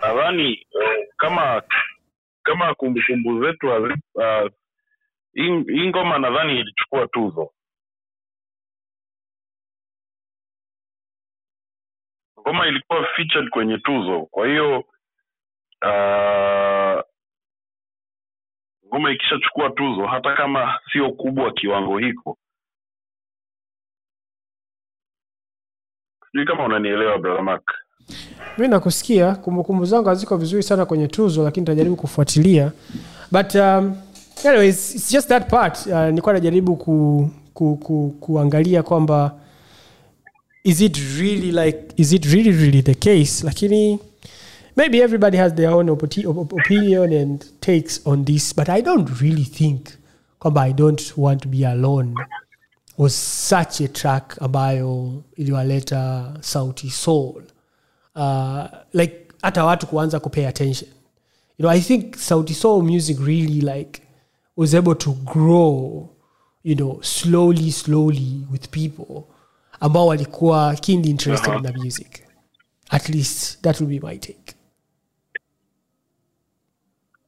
S3: nadhani eh, kama kama kumbukumbu zetu ah, hii ngoma nadhani ilichukua tuzo. Ngoma ilikuwa featured kwenye tuzo kwa hiyo ah, ngoma ikishachukua tuzo hata kama sio kubwa kiwango hiko. Sijui kama unanielewa brother
S1: mi nakusikia kumbukumbu zangu haziko vizuri sana kwenye tuzo lakini tajaribu kufuatilia. But um, anyways, it's just that part. Uh, nilikuwa najaribu ku, ku, ku, kuangalia kwamba is it really like is it really really the case? Lakini maybe everybody has their own op- op- opinion and takes on this but i don't really think kwamba i don't want to be alone. Was such a track ambayo iliwaleta sauti soul. Uh, like hata watu kuanza kupay attention. You know i think sauti soul music really like was able to grow you know slowly slowly with people ambao walikuwa keenly interested in the music. At least that would be my take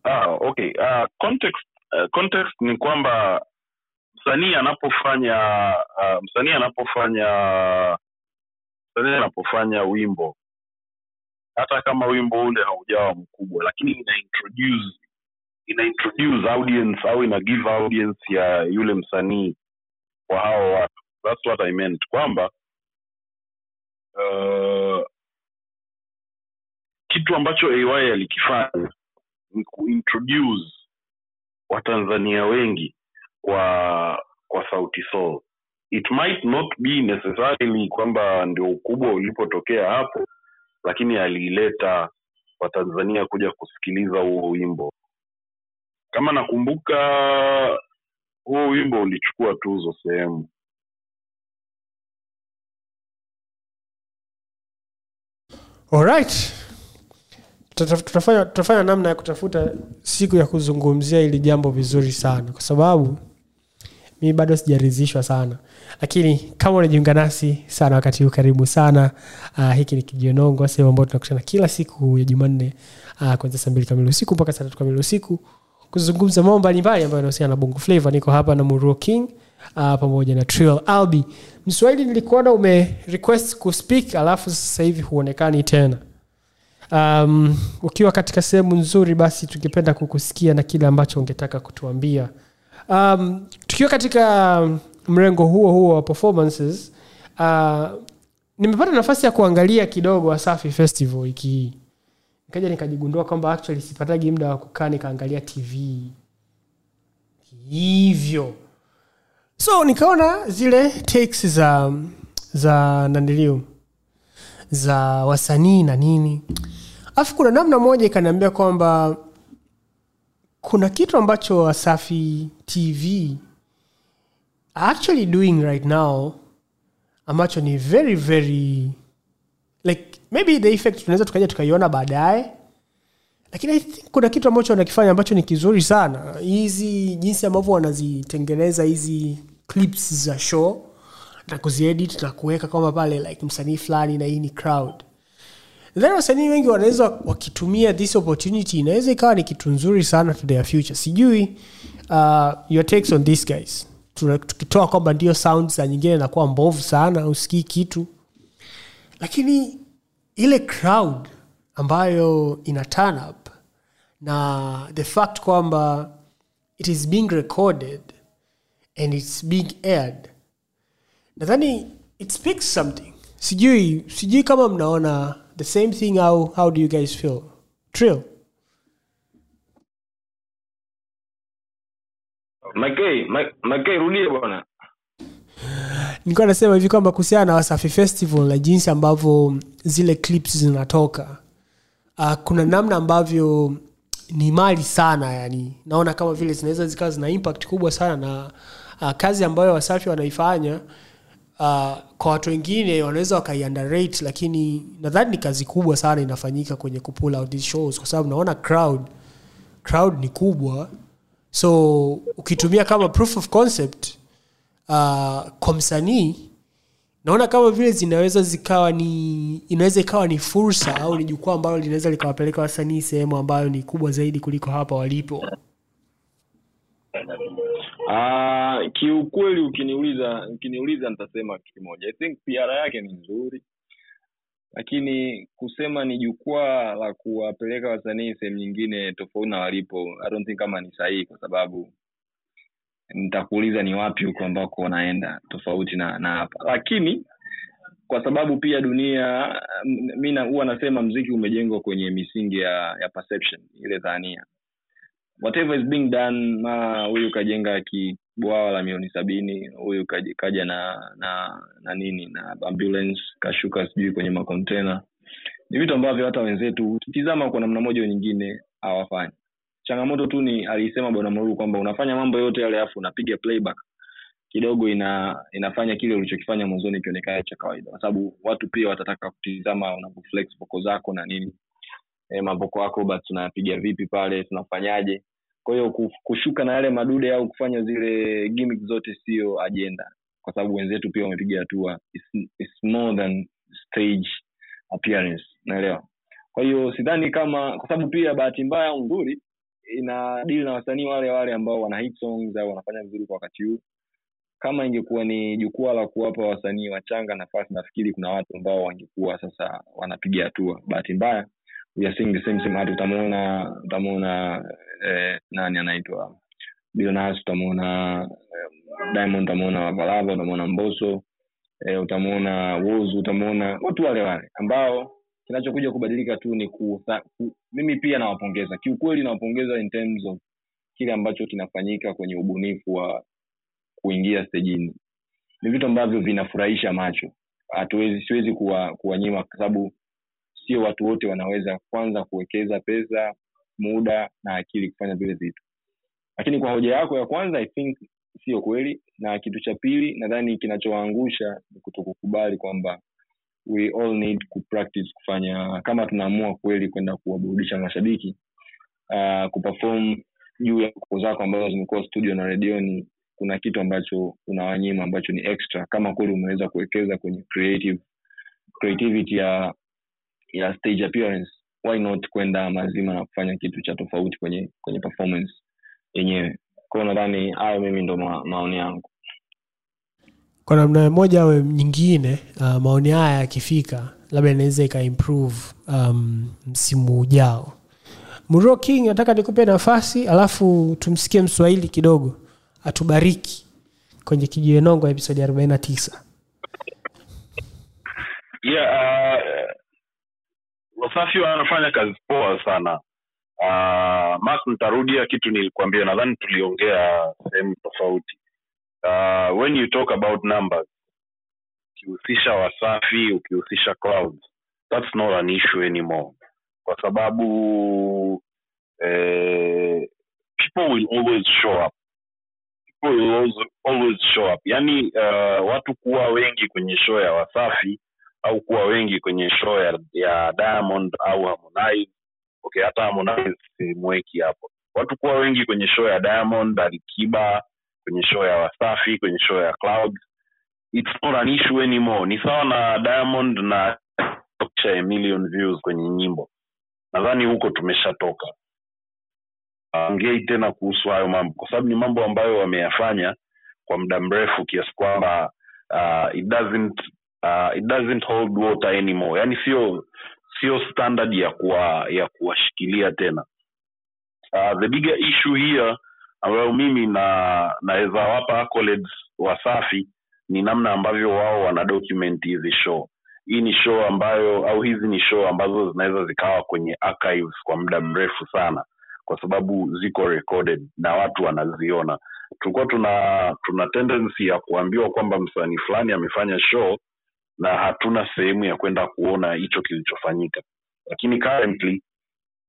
S3: Ah, okay. Uh, context uh, context ni kwamba msanii anapofanya uh, msanii anapofanya msanii anapofanya wimbo hata kama wimbo ule haujawa mkubwa lakini ina introduce ina introduce audience au ina give audience ya yule msanii kwa hao watu that's what i meant kwamba uh, kitu ambacho ay alikifanya ni kuintroduce watanzania wengi kwa kwa sauti sol. It might not be necessarily kwamba ndio ukubwa ulipotokea hapo lakini aliileta watanzania kuja kusikiliza huo wimbo. Kama nakumbuka huo wimbo ulichukua tuzo sehemu.
S1: Tuta- tutafanya, namna ya kutafuta siku ya kuzungumzia ili jambo vizuri sana kwa sababu mi bado sijaridhishwa sana lakini kama unajiunga nasi sana wakati huu karibu sana uh, hiki ni kijionongo sehemu ambayo tunakutana kila siku ya jumanne uh, kwanzia saa mbili kamili usiku mpaka saa tatu kamili usiku kuzungumza mambo mbalimbali ambayo yanahusiana na bongo flavo niko hapa na muruo king uh, pamoja na trial Albi. Mswahili nilikuona ume request kuspeak alafu sasa hivi huonekani tena. Um, ukiwa katika sehemu nzuri basi tungependa kukusikia na kile ambacho ungetaka kutuambia. Um, tukiwa katika mrengo huo huo wa performances uh, nimepata nafasi ya kuangalia kidogo Wasafi Festival wiki hii. Nikaja nikajigundua kwamba actually sipatagi muda wa kukaa nikaangalia tv hivyo. So nikaona zile takes za za nanilio za wasanii na nini alafu kuna namna moja ikaniambia kwamba kuna kitu ambacho wasafi tv actually doing right now ambacho ni very very like maybe the effect tunaweza tukaja tukaiona baadaye. Lakini i think kuna kitu ambacho wanakifanya ambacho ni kizuri sana. Hizi jinsi ambavyo wanazitengeneza hizi clips za show na kuziedit na kuweka kwamba pale like msanii fulani na hii ni crowd then wasanii wengi wanaweza wakitumia this opportunity inaweza ikawa ni kitu nzuri sana to their future. Sijui uh, your takes on this guys. Tukitoa kwamba ndio sound za nyingine inakuwa mbovu sana usikii kitu. Lakini ile crowd ambayo ina turn up na the fact kwamba it is being recorded and it's being aired nadhani it speaks something. Sijui sijui kama mnaona the same thing How how do you guys feel? Trill.
S2: Makei, Makei, rudia bwana.
S1: nilikuwa nasema hivi kwamba kuhusiana na wasafi festival na jinsi ambavyo zile clips zinatoka uh, kuna namna ambavyo ni mali sana yani. Naona kama vile zinaweza zikawa zina impact kubwa sana na uh, kazi ambayo wasafi wanaifanya uh, kwa watu wengine wanaweza wakaiunderrate lakini nadhani ni kazi kubwa sana inafanyika kwenye kupull out these shows kwa sababu naona crowd crowd ni kubwa. So ukitumia kama proof of concept uh, kwa msanii naona kama vile zinaweza zikawa ni inaweza ikawa ni fursa au ni jukwaa ambalo linaweza likawapeleka wasanii sehemu ambayo ni kubwa zaidi kuliko hapa walipo
S2: Ah, kiukweli ukiniuliza ukiniuliza nitasema kimoja. I think PR yake ni nzuri lakini kusema ni jukwaa la kuwapeleka wasanii sehemu nyingine tofauti na walipo i don't think kama ni sahihi kwa sababu nitakuuliza ni wapi huko ambako wanaenda tofauti na na hapa. Lakini kwa sababu pia dunia mi huwa nasema mziki umejengwa kwenye misingi ya ya perception ile dhania whatever is being done ma huyu kajenga kibwawa la milioni sabini huyu kaja, na na na nini na ambulance kashuka sijui kwenye makontena ni vitu ambavyo hata wenzetu ukitizama kwa namna moja nyingine hawafanyi. Changamoto tu ni alisema bwana mruru kwamba unafanya mambo yote yale alafu unapiga playback. Kidogo ina inafanya kile ulichokifanya mwanzoni kionekana cha kawaida. Kwa sababu watu pia watataka kutizama unapoflex zako na nini e, mavoko yako ba tunayapiga vipi pale tunafanyaje? Kwa hiyo kushuka na yale madude au kufanya zile gimmick zote sio ajenda kwa sababu wenzetu pia wamepiga hatua. It's, it's more than stage appearance naelewa kwa hiyo sidhani kama kwa sababu pia bahati mbaya au nzuri ina deal na wasanii wale wale ambao wana hit songs au wanafanya vizuri kwa wakati huu. Kama ingekuwa ni jukwaa la kuwapa wasanii wachanga nafasi nafikiri kuna watu ambao wangekuwa sasa wanapiga hatua. Bahati mbaya we are seeing the same same. Hata utamuona utamuona eh, nani anaitwa? Billnass utamuona eh, Diamond utamuona Valava utamuona Mbosso eh, utamuona Wozu utamuona watu wale wale ambao kinachokuja kubadilika tu ni ku, ku, mimi pia nawapongeza. Kiukweli nawapongeza in terms of kile ambacho kinafanyika kwenye ubunifu wa kuingia stejini. Ni vitu ambavyo vinafurahisha macho. Hatuwezi siwezi kuwa- kuwanyima kwa sababu sio watu wote wanaweza kwanza kuwekeza pesa muda na akili kufanya vile vitu. Lakini kwa hoja yako ya kwanza i think sio kweli. Na kitu cha pili nadhani kinachowaangusha ni kutokukubali kwamba we all need kupractice kufanya kama tunaamua kweli kwenda kuwaburudisha mashabiki uh, kuperform juu ya koko zako ambazo zimekuwa studio na redioni kuna kitu ambacho unawanyima ambacho ni extra. Kama kweli umeweza kuwekeza kwenye creative creativity ya ya stage appearance why not kwenda mazima na kufanya kitu cha tofauti kwenye kwenye performance yenyewe? Kwao nadhani hayo mimi ndo ma, maoni yangu.
S1: Kwa namna moja au nyingine uh, maoni haya yakifika labda inaweza ikaimprove um, msimu ujao. Muro king nataka nikupe nafasi alafu tumsikie mswahili kidogo. Atubariki kwenye kijiwenongo episodi ya 49
S3: yeah uh, wasafi wanafanya kazi poa sana. Uh, mark nitarudia kitu nilikuambia nadhani tuliongea sehemu tofauti. Uh, when you talk about numbers ukihusisha wasafi ukihusisha clouds that's not an issue anymore. Kwa sababu eh, people will always show up. People will always, always show up. Yani uh, watu kuwa wengi kwenye show ya wasafi au kuwa wengi kwenye show ya, ya diamond au harmonize. Okay hata harmonize simweki hapo. Watu kuwa wengi kwenye show ya diamond alikiba kwenye show ya wasafi kwenye show ya clouds. It's not an issue anymore. Ni sawa na diamond na a million views kwenye nyimbo. Nadhani huko tumeshatoka. Ongei tena kuhusu hayo mambo kwa sababu ni mambo ambayo wameyafanya kwa muda mrefu kiasi kwamba uh, it doesn't uh, it doesn't hold water anymore. Yani sio sio standard ya kuwa ya kuwashikilia tena. Uh, the bigger issue here ambayo mimi na naweza wapa college wasafi ni namna ambavyo wao wana document hizi show. Hii ni show ambayo au hizi ni show ambazo zinaweza zikawa kwenye archives kwa muda mrefu sana kwa sababu ziko recorded na watu wanaziona. Tulikuwa tuna tuna tendency ya kuambiwa kwamba msanii fulani amefanya show na hatuna sehemu ya kwenda kuona hicho kilichofanyika. Lakini currently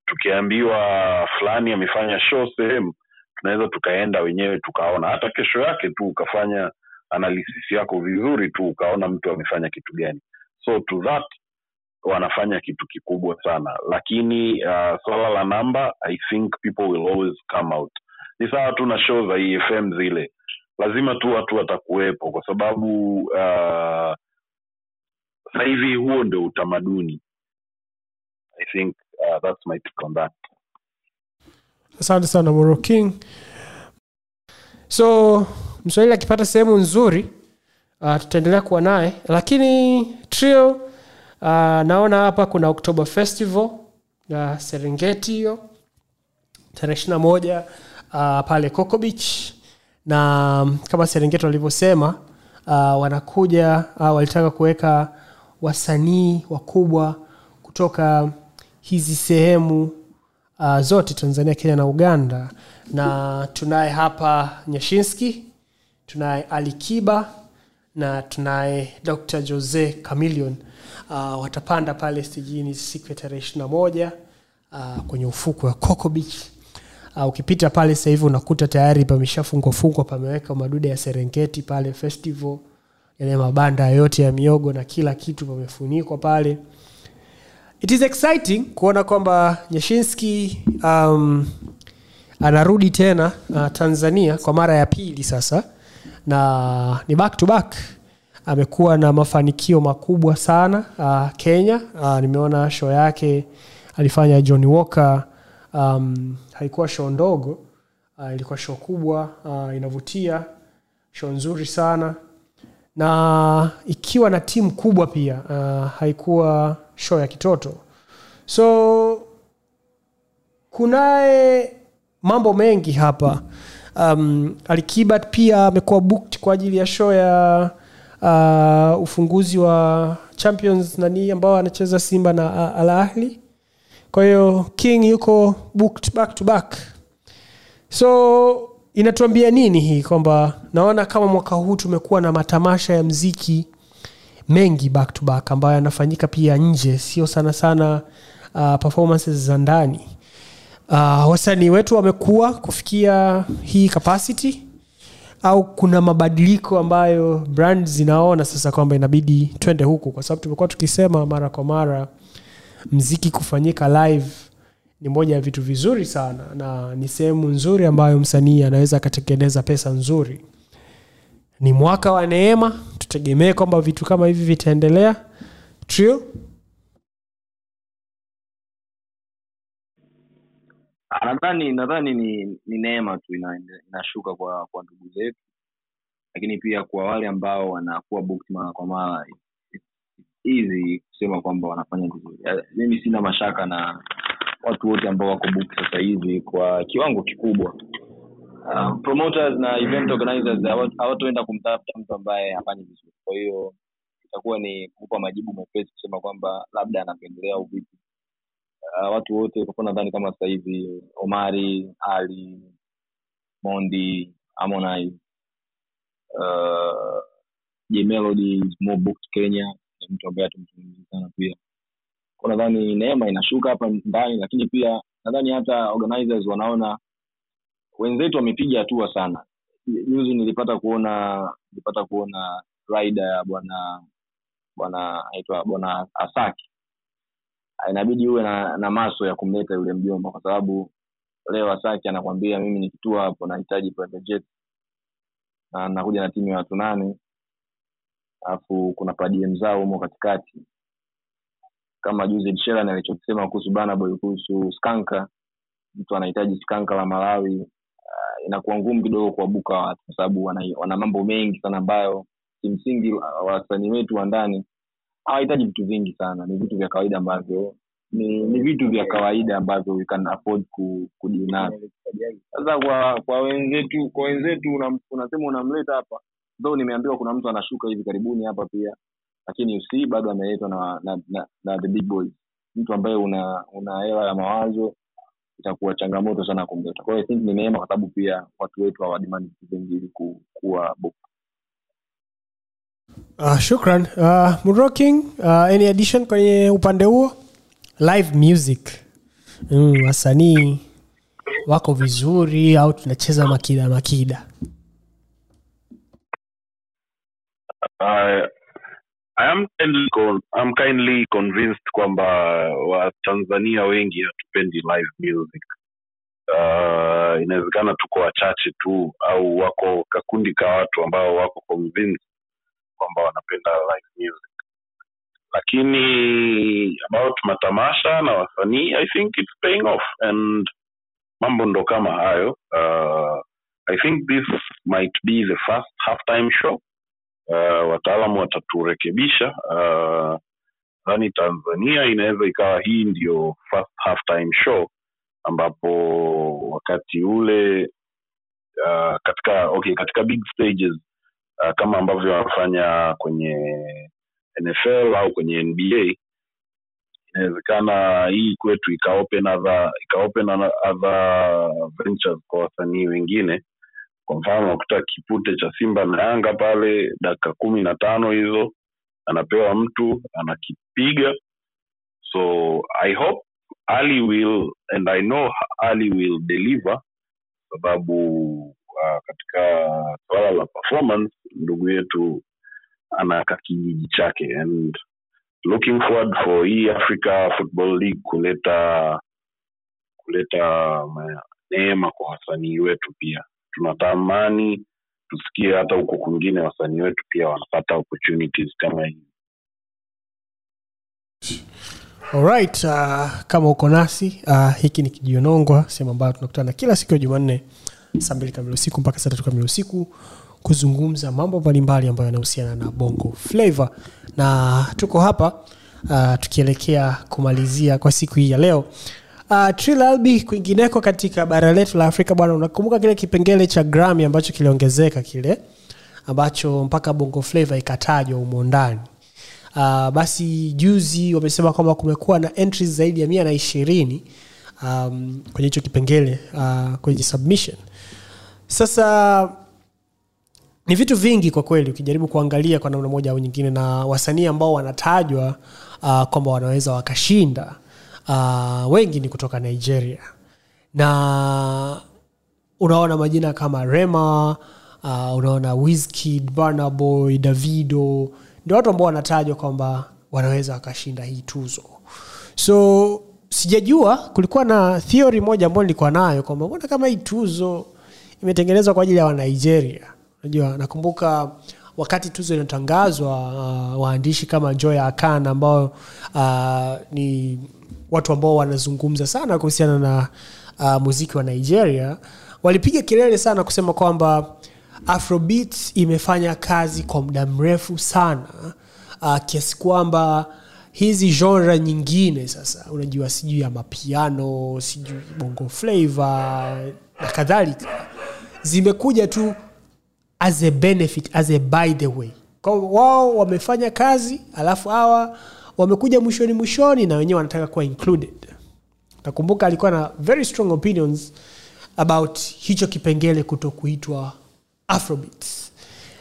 S3: tukiambiwa fulani amefanya show sehemu tunaweza tukaenda wenyewe tukaona. Hata kesho yake tu ukafanya analysis yako vizuri tu ukaona mtu amefanya kitu gani. So to that wanafanya kitu kikubwa sana. Lakini uh, swala la namba i think people will always come out. Ni sawa tu na show za efm zile. Lazima tu watu watakuwepo kwa sababu uh, sasa hivi huo ndio utamaduni. I think uh, that's my take on that.
S1: Asante sana moro king. So mswahili akipata sehemu nzuri uh, tutaendelea kuwa naye. Lakini trio uh, naona hapa kuna october festival ya serengeti hiyo. Tarehe ishirina moja uh, pale coco beach. Na um, kama serengeti walivyosema uh, wanakuja uh, walitaka kuweka wasanii wakubwa kutoka hizi sehemu uh, zote tanzania kenya na uganda. Na tunaye hapa nyashinski tunaye alikiba na tunaye dr jose camilion uh, watapanda pale stijini siku ya tarehe ishirina moja uh, kwenye ufuku wa coco beach. Uh, ukipita pale sasa hivi unakuta tayari pameshafungwafungwa pameweka madude ya serengeti pale festival yale mabanda yote ya miogo na kila kitu pamefunikwa pale. It is exciting kuona kwamba nyeshinski um, anarudi tena uh, tanzania kwa mara ya pili sasa. Na ni back to back. Amekuwa na mafanikio makubwa sana uh, kenya. Uh, nimeona show yake alifanya john walker um, haikuwa show ndogo. Uh, ilikuwa show kubwa uh, inavutia show nzuri sana na ikiwa na timu kubwa pia uh, haikuwa show ya kitoto. So kunaye mambo mengi hapa. Um, alikibat pia amekuwa booked kwa ajili ya show ya uh, ufunguzi wa champions nani ambao anacheza simba na uh, al kwa hiyo king yuko booked back to back. So inatuambia nini hii kwamba naona kama mwaka huu tumekuwa na matamasha ya mziki mengi back to back ambayo yanafanyika pia nje sio sana sana uh, performances za ndani. Uh, wasanii wetu wamekuwa kufikia hii capacity au kuna mabadiliko ambayo brand zinaona sasa kwamba inabidi twende huku? Kwa sababu tumekuwa tukisema mara kwa mara mziki kufanyika live ni moja ya vitu vizuri sana na ni sehemu nzuri ambayo msanii anaweza akatengeneza pesa nzuri. Ni mwaka wa neema tutegemee kwamba vitu kama hivi vitaendelea. Trio?
S2: Ah, nadhani nadhani ni ni neema tu ina- inashuka kwa kwa ndugu zetu lakini pia kwa wale ambao wanakuwa mara kwa mara hizi kusema kwamba wanafanya vizuri. Eh, mimi sina mashaka na watu wote ambao wako booked sasa hivi kwa kiwango kikubwa. Um, promoters na event organizers hawa- hawatoenda kumtafuta mtu ambaye hafanyi vizuri. Kwa hiyo itakuwa ni kupa majibu mepesi kusema kwamba labda anapendelea au vipi. Uh, watu wote kwa nadhani kama sasa hivi omari ali mondi harmonize uh, J Melody kenya ni mtu ambaye hatumzungumzi sana pia nadhani neema inashuka hapa ndani lakini pia nadhani hata organizers wanaona wenzetu wamepiga hatua sana. Juzi nilipata kuona nilipata kuona rida ya bwana bwana aitwa bwana asaki. Inabidi uwe na, na maso ya kumleta yule mjomba kwa sababu leo asaki anakwambia mimi nikitua hapo nahitaji private jet. Na nakuja na timu ya watu nane alafu kuna padiem zao humo katikati kama juzi Ed alichokisema kuhusu Banaboy kuhusu skanka mtu anahitaji skanka la malawi uh, inakuwa ngumu kidogo kuwabuka watu kwa sababu wana, wana mambo mengi sana ambayo kimsingi uh, wasanii wetu wa ndani hawahitaji vitu vingi sana ni vitu vya kawaida ambavyo ni, ni vitu vya kawaida ambavyo we can afford ku, kudinavyo. sasa kwa kwa wenzetu kwa wenzetu una- unasema unamleta hapa though nimeambiwa kuna mtu anashuka hivi karibuni hapa pia lakini usi bado ameletwa na, na, na, na the big boys. Mtu ambaye una una hela ya mawazo itakuwa changamoto sana kumleta. Kwa I think ni neema kwa sababu pia watu wetu hawadimandi vitu vingi ili ku, kuwa book
S1: Uh, shukran. Uh, Muroking, uh, any addition kwenye upande huo? Live music. Mm, wasanii wako vizuri au tunacheza makida makida?
S3: I, I am kindly con, I'm kindly convinced kwamba watanzania wengi hatupendi live music. Uh, inawezekana tuko wachache tu au wako kakundi ka watu ambao wako convinced kwamba wanapenda live music. Lakini about matamasha na wasanii i think it's paying off and mambo ndo kama hayo. Uh, i think this might be the first halftime show uh, wataalamu wataturekebisha. Uh, tanzania inaweza ikawa hii ndio first halftime show ambapo wakati ule uh, katika okay katika big stages uh, kama ambavyo wanafanya kwenye nfl au kwenye nba inawezekana hii kwetu ikaopen other, ika other ventures kwa wasanii wengine kwa mfano unakuta kipute cha simba na yanga pale dakika kumi na tano hizo anapewa mtu anakipiga. So i hope ali will and i know ali will deliver sababu uh, katika suala la performance ndugu yetu anaka kijiji chake. And looking forward for hii africa football league kuleta kuleta neema kwa wasanii wetu pia tunatamani tusikie hata huko kwingine wasanii wetu pia wanapata opportunities kama hii.
S1: Alright, uh, kama uko nasi uh, hiki ni kijionongwa sehemu ambayo tunakutana kila siku ya jumanne saa mbili kamili usiku mpaka saa tatu kamili usiku kuzungumza mambo mbalimbali ambayo yanahusiana na bongo flavor na tuko hapa uh, tukielekea kumalizia kwa siku hii ya leo uh, Trill kwingineko katika bara letu la afrika bwana unakumbuka kile kipengele cha grami ambacho kiliongezeka kile ambacho mpaka bongo flavor ikatajwa humo ndani. Uh, basi juzi wamesema kwamba kumekuwa na entries zaidi ya mia na ishirini um, kwenye hicho kipengele uh, kwenye submission. Sasa ni vitu vingi kwa kweli ukijaribu kuangalia kwa namna moja au nyingine na wasanii ambao wanatajwa uh, kwamba wanaweza wakashinda uh, wengi ni kutoka nigeria. Na unaona majina kama rema uh, unaona Wizkid, barnaboy davido ndio watu ambao wanatajwa kwamba wanaweza wakashinda hii tuzo. So sijajua kulikuwa na theory moja ambayo nilikuwa nayo kwamba mbona kama hii tuzo imetengenezwa kwa ajili ya wanigeria. Unajua nakumbuka wakati tuzo inatangazwa uh, waandishi kama joya akan ambao uh, ni watu ambao wanazungumza sana kuhusiana na uh, muziki wa nigeria walipiga kelele sana kusema kwamba afrobit imefanya kazi kwa muda mrefu sana uh, kiasi kwamba hizi genre nyingine sasa unajua sijui ya mapiano sijui bongo flavo na kadhalika zimekuja tu as a benefit as a by the way. Kwa wao wamefanya kazi alafu hawa wamekuja mwishoni mwishoni na wenyewe wanataka kuwa included. Nakumbuka alikuwa na very strong opinions about hicho kipengele kuto kuitwa afrobeats.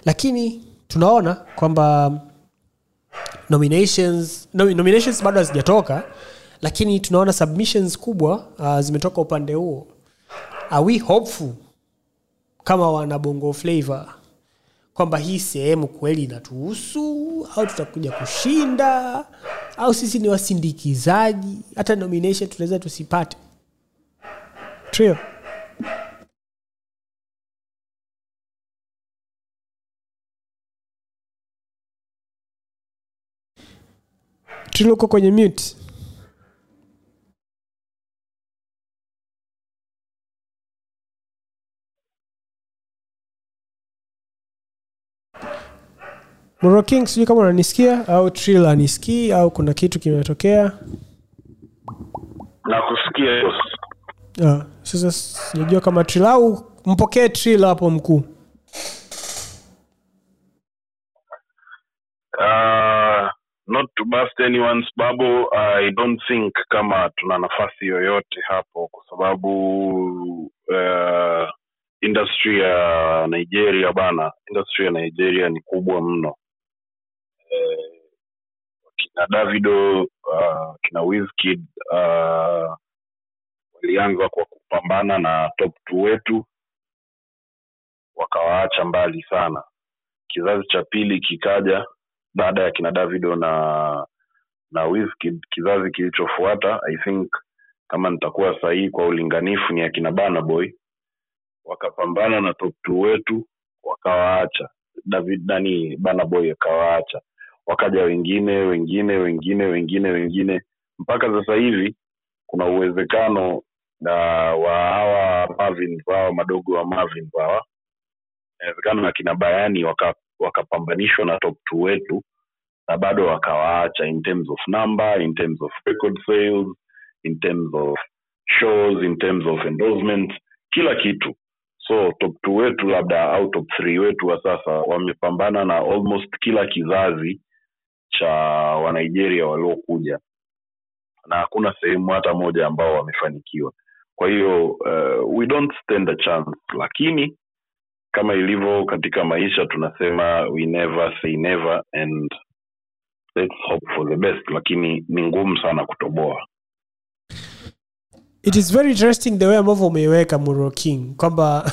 S1: Lakini tunaona kwamba nominations no, nominations bado hazijatoka lakini tunaona submissions kubwa uh, zimetoka upande huo. Are we hopeful kama wana bongo flavor kwamba hii sehemu kweli inatuhusu au tutakuja kushinda au sisi ni wasindikizaji hata nomination tunaweza tusipate. Trio trio uko kwenye mute Moro King, sijui kama unanisikia au Trill anisikii au kuna kitu kimetokea.
S3: Nakusikia.
S1: Ah, sasa sijajua kama Trill au mpokee Trill hapo mkuu.
S3: Uh, not to bust anyone's bubble i don't think kama tuna nafasi yoyote hapo kwa sababu uh, industry ya nigeria bana industry ya nigeria ni kubwa mno kina davido uh, kina Wizkid uh, walianza kwa kupambana na top t wetu wakawaacha mbali sana. Kizazi cha pili kikaja baada ya kina davido na na Wizkid, kizazi kilichofuata i think kama nitakuwa sahihi kwa ulinganifu ni akina banaboy wakapambana na top t wetu wakawaacha. David nani? Banaboy akawaacha wakaja wengine wengine wengine wengine wengine. Mpaka sasa hivi kuna uwezekano na wa hawa Marvin hawa madogo wa Marvin hawa inawezekana na kina Bayani waka wakapambanishwa na top two wetu na bado wakawaacha in terms of number in terms of record sales in terms of shows in terms of endorsement kila kitu. So top two wetu labda au top three wetu wa sasa wamepambana na almost kila kizazi cha wanigeria waliokuja. Na hakuna sehemu hata moja ambao wamefanikiwa. Kwa hiyo uh, we don't stand a chance. Lakini kama ilivyo katika maisha tunasema we never say never and let's hope for the best. Lakini ni ngumu sana kutoboa.
S1: It is very interesting the way ambavyo umeiweka Muro King kwamba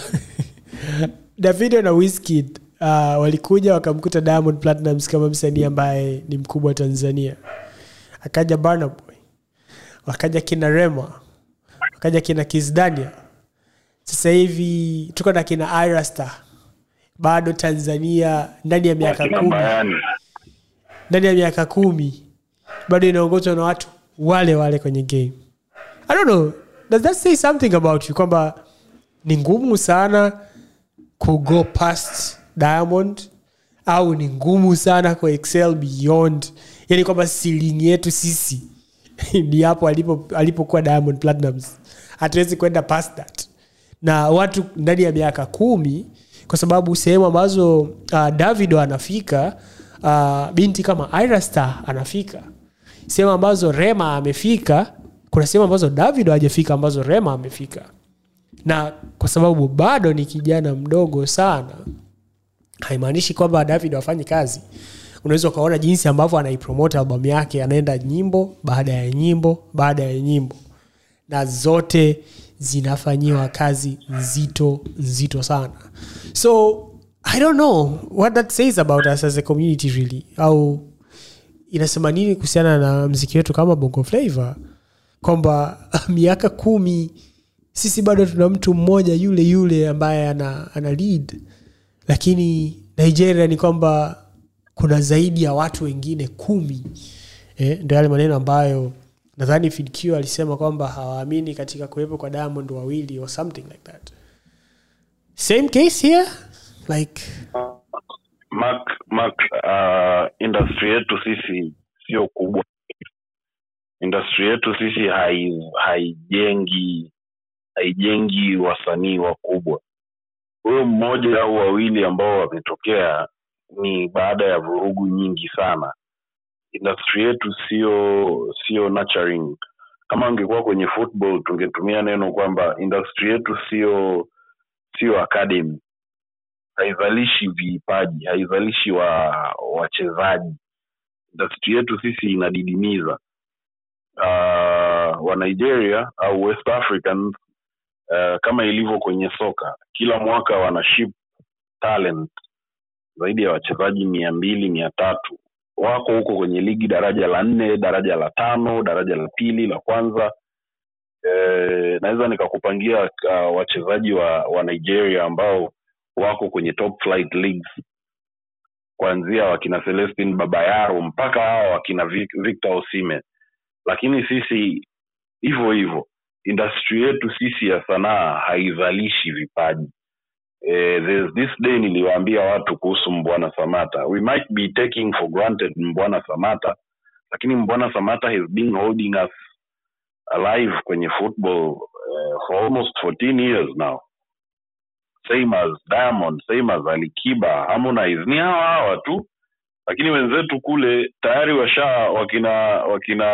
S1: <laughs> Davido na Wizkid uh, walikuja wakamkuta Diamond Platnumz kama msanii ambaye ni mkubwa Tanzania. Akaja Burna Boy, wakaja kina Rema, wakaja kina kisdania. Sasa hivi tuko na kina irasta bado Tanzania ndani ya miaka kumi. Ndani ya miaka kumi bado inaongozwa na watu wale wale kwenye game. I don't know. Does that say something about you? Kwamba ni ngumu sana kugo past diamond au ni ngumu sana kwa excel beyond. Yani kwamba siling yetu sisi <laughs> ni hapo alipo alipokuwa diamond platinums hatuwezi kwenda past that. Na watu ndani ya miaka kumi kwa sababu sehemu ambazo uh, davido anafika uh, binti kama irastar anafika. Sehemu ambazo rema amefika kuna sehemu ambazo davido hajafika ambazo rema amefika. Na kwa sababu bado ni kijana mdogo sana haimaanishi kwamba david wafanyi kazi. Unaweza ukaona jinsi ambavyo anaipromote albamu yake anaenda nyimbo baada ya nyimbo baada ya nyimbo. Na zote zinafanyiwa kazi nzito nzito sana. So i don't know what that says about us as a community really. Au inasema nini kuhusiana na mziki wetu kama bongo flavor kwamba <laughs> miaka kumi sisi bado tuna mtu mmoja yule yule ambaye ana, ana lead lakini nigeria ni kwamba kuna zaidi ya watu wengine kumi eh, ndo yale maneno ambayo nadhani fidq alisema kwamba hawaamini katika kuwepo kwa diamond wawili or something like that. Same case here like
S3: Mark, Mark, uh, industry yetu sisi sio kubwa. Industry yetu sisi hai- haijengi haijengi wasanii wakubwa huyo mmoja au wawili ambao wametokea ni baada ya vurugu nyingi sana. Industry yetu sio sio nurturing. Kama angekuwa kwenye football tungetumia neno kwamba industry yetu sio sio academy. Haizalishi vipaji haizalishi wa wachezaji. Industry yetu sisi inadidimiza. Uh, wa nigeria au west africans uh, kama ilivyo kwenye soka kila mwaka wana ship talent zaidi ya wachezaji mia mbili mia tatu. Wako huko kwenye ligi daraja la nne daraja la tano daraja la pili la kwanza. Eh, naweza nikakupangia uh, wachezaji wa, wa nigeria ambao wako kwenye top flight leagues. Kuanzia wakina celestin babayaro mpaka hawa wakina Vic- victor osime lakini sisi hivyo hivyo industry yetu sisi ya sanaa haizalishi vipaji. Eh, there's this day niliwaambia watu kuhusu mbwana samata we might be taking for granted mbwana samata lakini mbwana samata has been holding us alive kwenye football uh, for almost 14 years now. Same as diamond same as alikiba harmonize. Ni hawa hawa tu lakini wenzetu kule tayari washa wakina wakina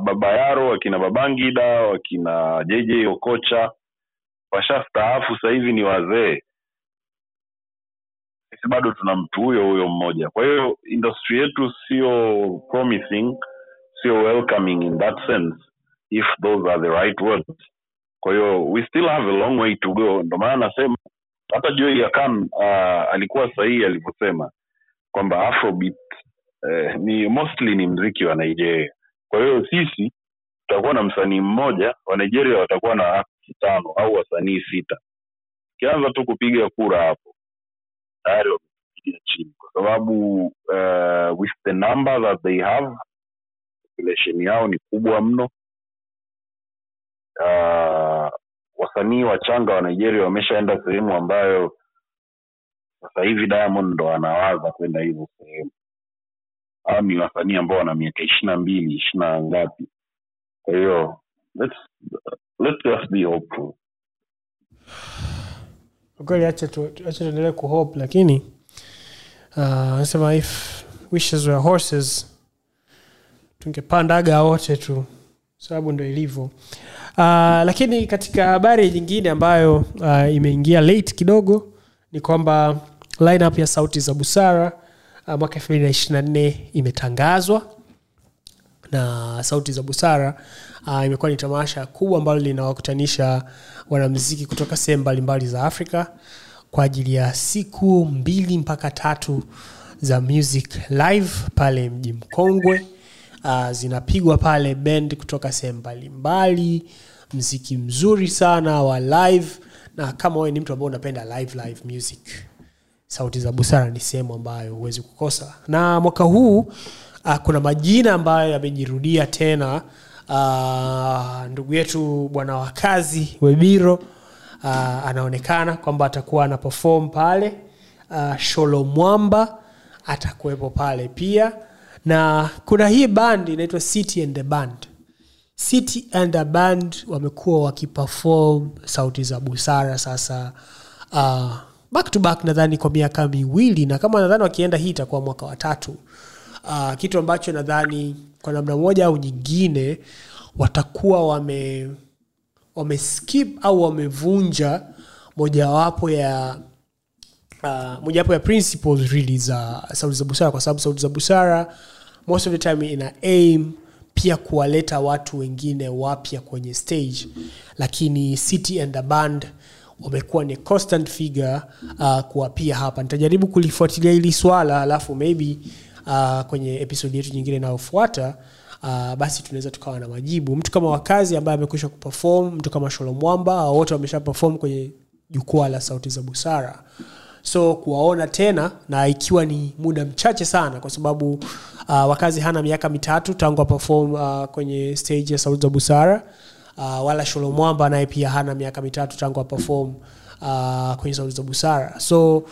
S3: babayaro wakina babangida wakina jj okocha washastaafu sasa hivi ni wazee. Sisi bado tuna mtu huyo huyo mmoja. Kwa hiyo industry yetu sio promising sio welcoming in that sense if those are the right words. Kwa hiyo we still have a long way to go. Ndo maana nasema hata joy akan uh, alikuwa sahihi alivyosema kwamba afrobeat eh, ni mostly ni mziki wa nigeria. Kwa hiyo sisi tutakuwa na msanii mmoja wa nigeria watakuwa na tano au wasanii sita. Ukianza tu kupiga kura hapo tayari wamepiga chini. Kwa sababu uh, with the number that they have population yao ni kubwa mno. Uh, wasanii wachanga wa nigeria wameshaenda sehemu ambayo sasa hivi diamond ndo anawaza kwenda hizo sehemu. Au ni wasanii ambao wana miaka ishiri na mbili ishiri na ngapi. Kwa hiyo let's, let's just be hopeful.
S1: Kweli acha tu- acha tuendelee kuhope lakini uh, nasema if wishes were horses tungepandaga wote tu sababu ndo ilivyo. Uh, lakini katika habari nyingine ambayo uh, imeingia late kidogo ni kwamba lineup ya sauti za busara uh, mwaka 224 imetangazwa na sauti za busara uh, imekuwa ni tamasha kubwa ambalo linawakutanisha wanamziki kutoka sehemu mbalimbali za afrika kwa ajili ya siku mbili mpaka tatu za music live pale mji mkongwe. Uh, zinapigwa pale bend kutoka sehemu mbalimbali. Mziki mzuri sana wa live na kama wewe ni mtu ambaye unapenda live live music sauti za busara ni sehemu ambayo huwezi kukosa. Na mwaka huu uh, kuna majina ambayo yamejirudia tena. Uh, ndugu yetu bwana wa webiro uh, anaonekana kwamba atakuwa ana pefom pale. Uh, sholo mwamba atakuwepo pale pia. Na kuna hii band inaitwa city and the band city and a band wamekuwa wakiperform sauti za busara sasa uh, back to back nadhani kwa miaka miwili na kama nadhani wakienda hii itakuwa mwaka watatu uh, kitu ambacho nadhani kwa namna moja au nyingine watakuwa wame wameskip au wamevunja mojawapo ya uh, mojawapo ya principles really za sauti za busara kwa sababu sauti za busara most of the time ina aim pia kuwaleta watu wengine wapya kwenye stage. Lakini city and the band wamekuwa ni constant figure uh, kuwa pia hapa. Nitajaribu kulifuatilia hili swala alafu maybe uh, kwenye episodi yetu nyingine inayofuata uh, basi tunaweza tukawa na majibu. Mtu kama wakazi ambaye amekwisha kuperform mtu kama sholo mwamba wote wamesha perform kwenye jukwaa la sauti za busara so kuwaona tena na ikiwa ni muda mchache sana kwa sababu uh, wakazi hana miaka mitatu tangu aperform uh, kwenye stage ya sauti za busara. Uh, wala sholo mwamba naye pia hana miaka mitatu tangu aperform uh, kwenye sauti za busara. So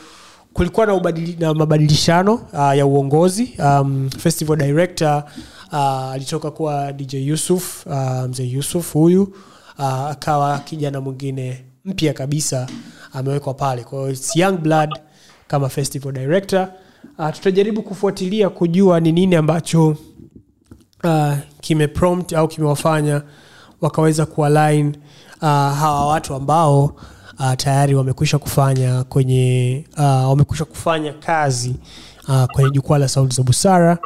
S1: kulikuwa na, ubadili, na mabadilishano uh, ya uongozi. Um, festival director uh, alitoka kuwa dj yusuf uh, mzee yusuf huyu uh, akawa kijana mwingine mpya kabisa amewekwa pale. Kwa hiyo young blood kama festival director. Uh, tutajaribu kufuatilia kujua ni nini ambacho uh, kimeprompt au kimewafanya wakaweza kualign uh, hawa watu ambao uh, tayari wamekwisha kufanya kwenye uh, wamekwisha kufanya kazi uh, kwenye jukwaa la sauti za busara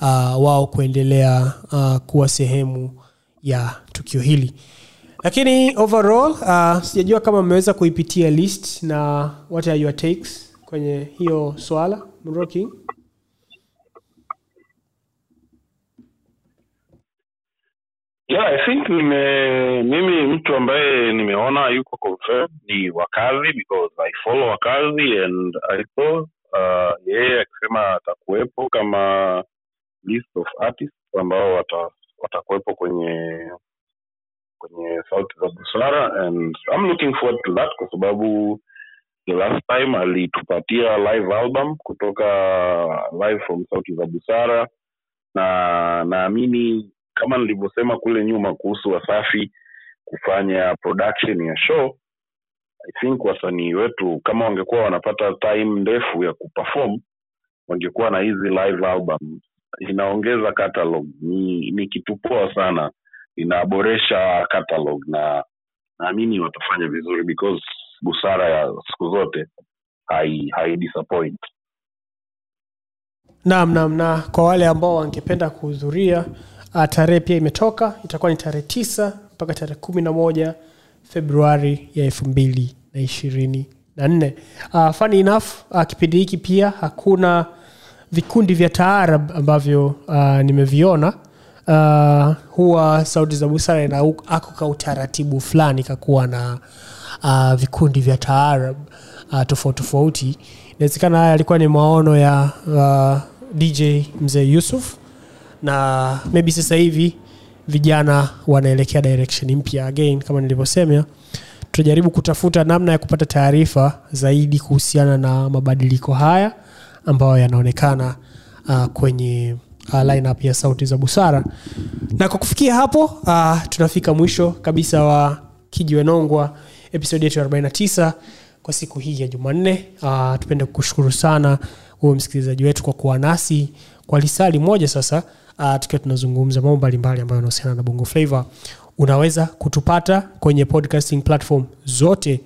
S1: uh, wao kuendelea uh, kuwa sehemu ya tukio hili lakini overall uh, sijajua kama mmeweza kuipitia list na what are your takes kwenye hiyo swala King?
S3: yeah i think nime mimi mtu ambaye nimeona yuko confirmed ni wakazi because i follow wakazi and i saw uh, yeye akisema atakuwepo kama list of artists ambao wata, watakuwepo kwenye kwenye sauti za busara and i'm looking forward to that kwa sababu the last time alitupatia live album kutoka live from sauti za busara na naamini kama nilivyosema kule nyuma kuhusu wasafi kufanya production ya show i think wasanii wetu kama wangekuwa wanapata time ndefu ya kuperform wangekuwa na hizi live album inaongeza catalog. Ni, ni kitu poa sana inaboresha catalog na naamini watafanya vizuri because busara ya siku zote hai, hai disappoint.
S1: Naam naam na kwa wale ambao wangependa kuhudhuria uh, tarehe pia imetoka itakuwa ni tarehe tisa mpaka tarehe kumi na moja februari ya elfu mbili na ishirini na nne. Uh, funny enough uh, kipindi hiki pia hakuna vikundi vya taarab ambavyo uh, nimeviona uh, huwa sauti za busara ina ako ka utaratibu fulani kakuwa na uh, vikundi vya taarab uh, tofauti tofauti. Inawezekana haya alikuwa ni maono ya uh, dj mzee yusuf na maybe sasa hivi vijana wanaelekea direction mpya again kama nilivyosema. Tutajaribu kutafuta namna ya kupata taarifa zaidi kuhusiana na mabadiliko haya ambayo yanaonekana uh, kwenye uh, lineup ya sauti za busara. Na kwa kufikia hapo uh, tunafika mwisho kabisa wa kijiwenongwa episodi yetu ya 49 kwa siku hii ya jumanne. Uh, tupende kukushukuru sana huyo msikilizaji wetu kwa kuwa nasi kwa lisali moja sasa uh, tukiwa tunazungumza mambo mbalimbali ambayo yanahusiana na bongo flavor unaweza kutupata kwenye podcasting platform zote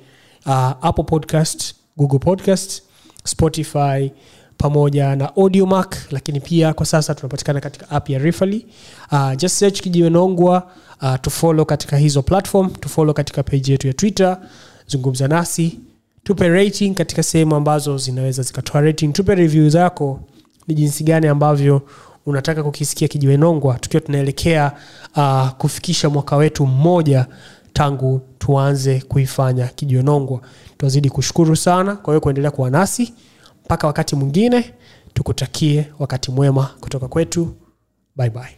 S1: uh, apple podcast google podcast spotify pamoja na audiomark lakini pia kwa sasa tunapatikana katika app ya rifali uh, just search kijiwenongwa uh, tufollow katika hizo platform tufollow katika page yetu ya twitter. Zungumza nasi tupe rating katika sehemu ambazo zinaweza zikatoa rating. Tupe review zako ni jinsi gani ambavyo unataka kukisikia kijiwenongwa tukiwa tunaelekea uh, kufikisha mwaka wetu mmoja tangu tuanze kuifanya kijiwenongwa tunazidi kushukuru sana kwa hiyo kuendelea kuwa nasi mpaka wakati mwingine tukutakie wakati mwema kutoka kwetu. Bye bye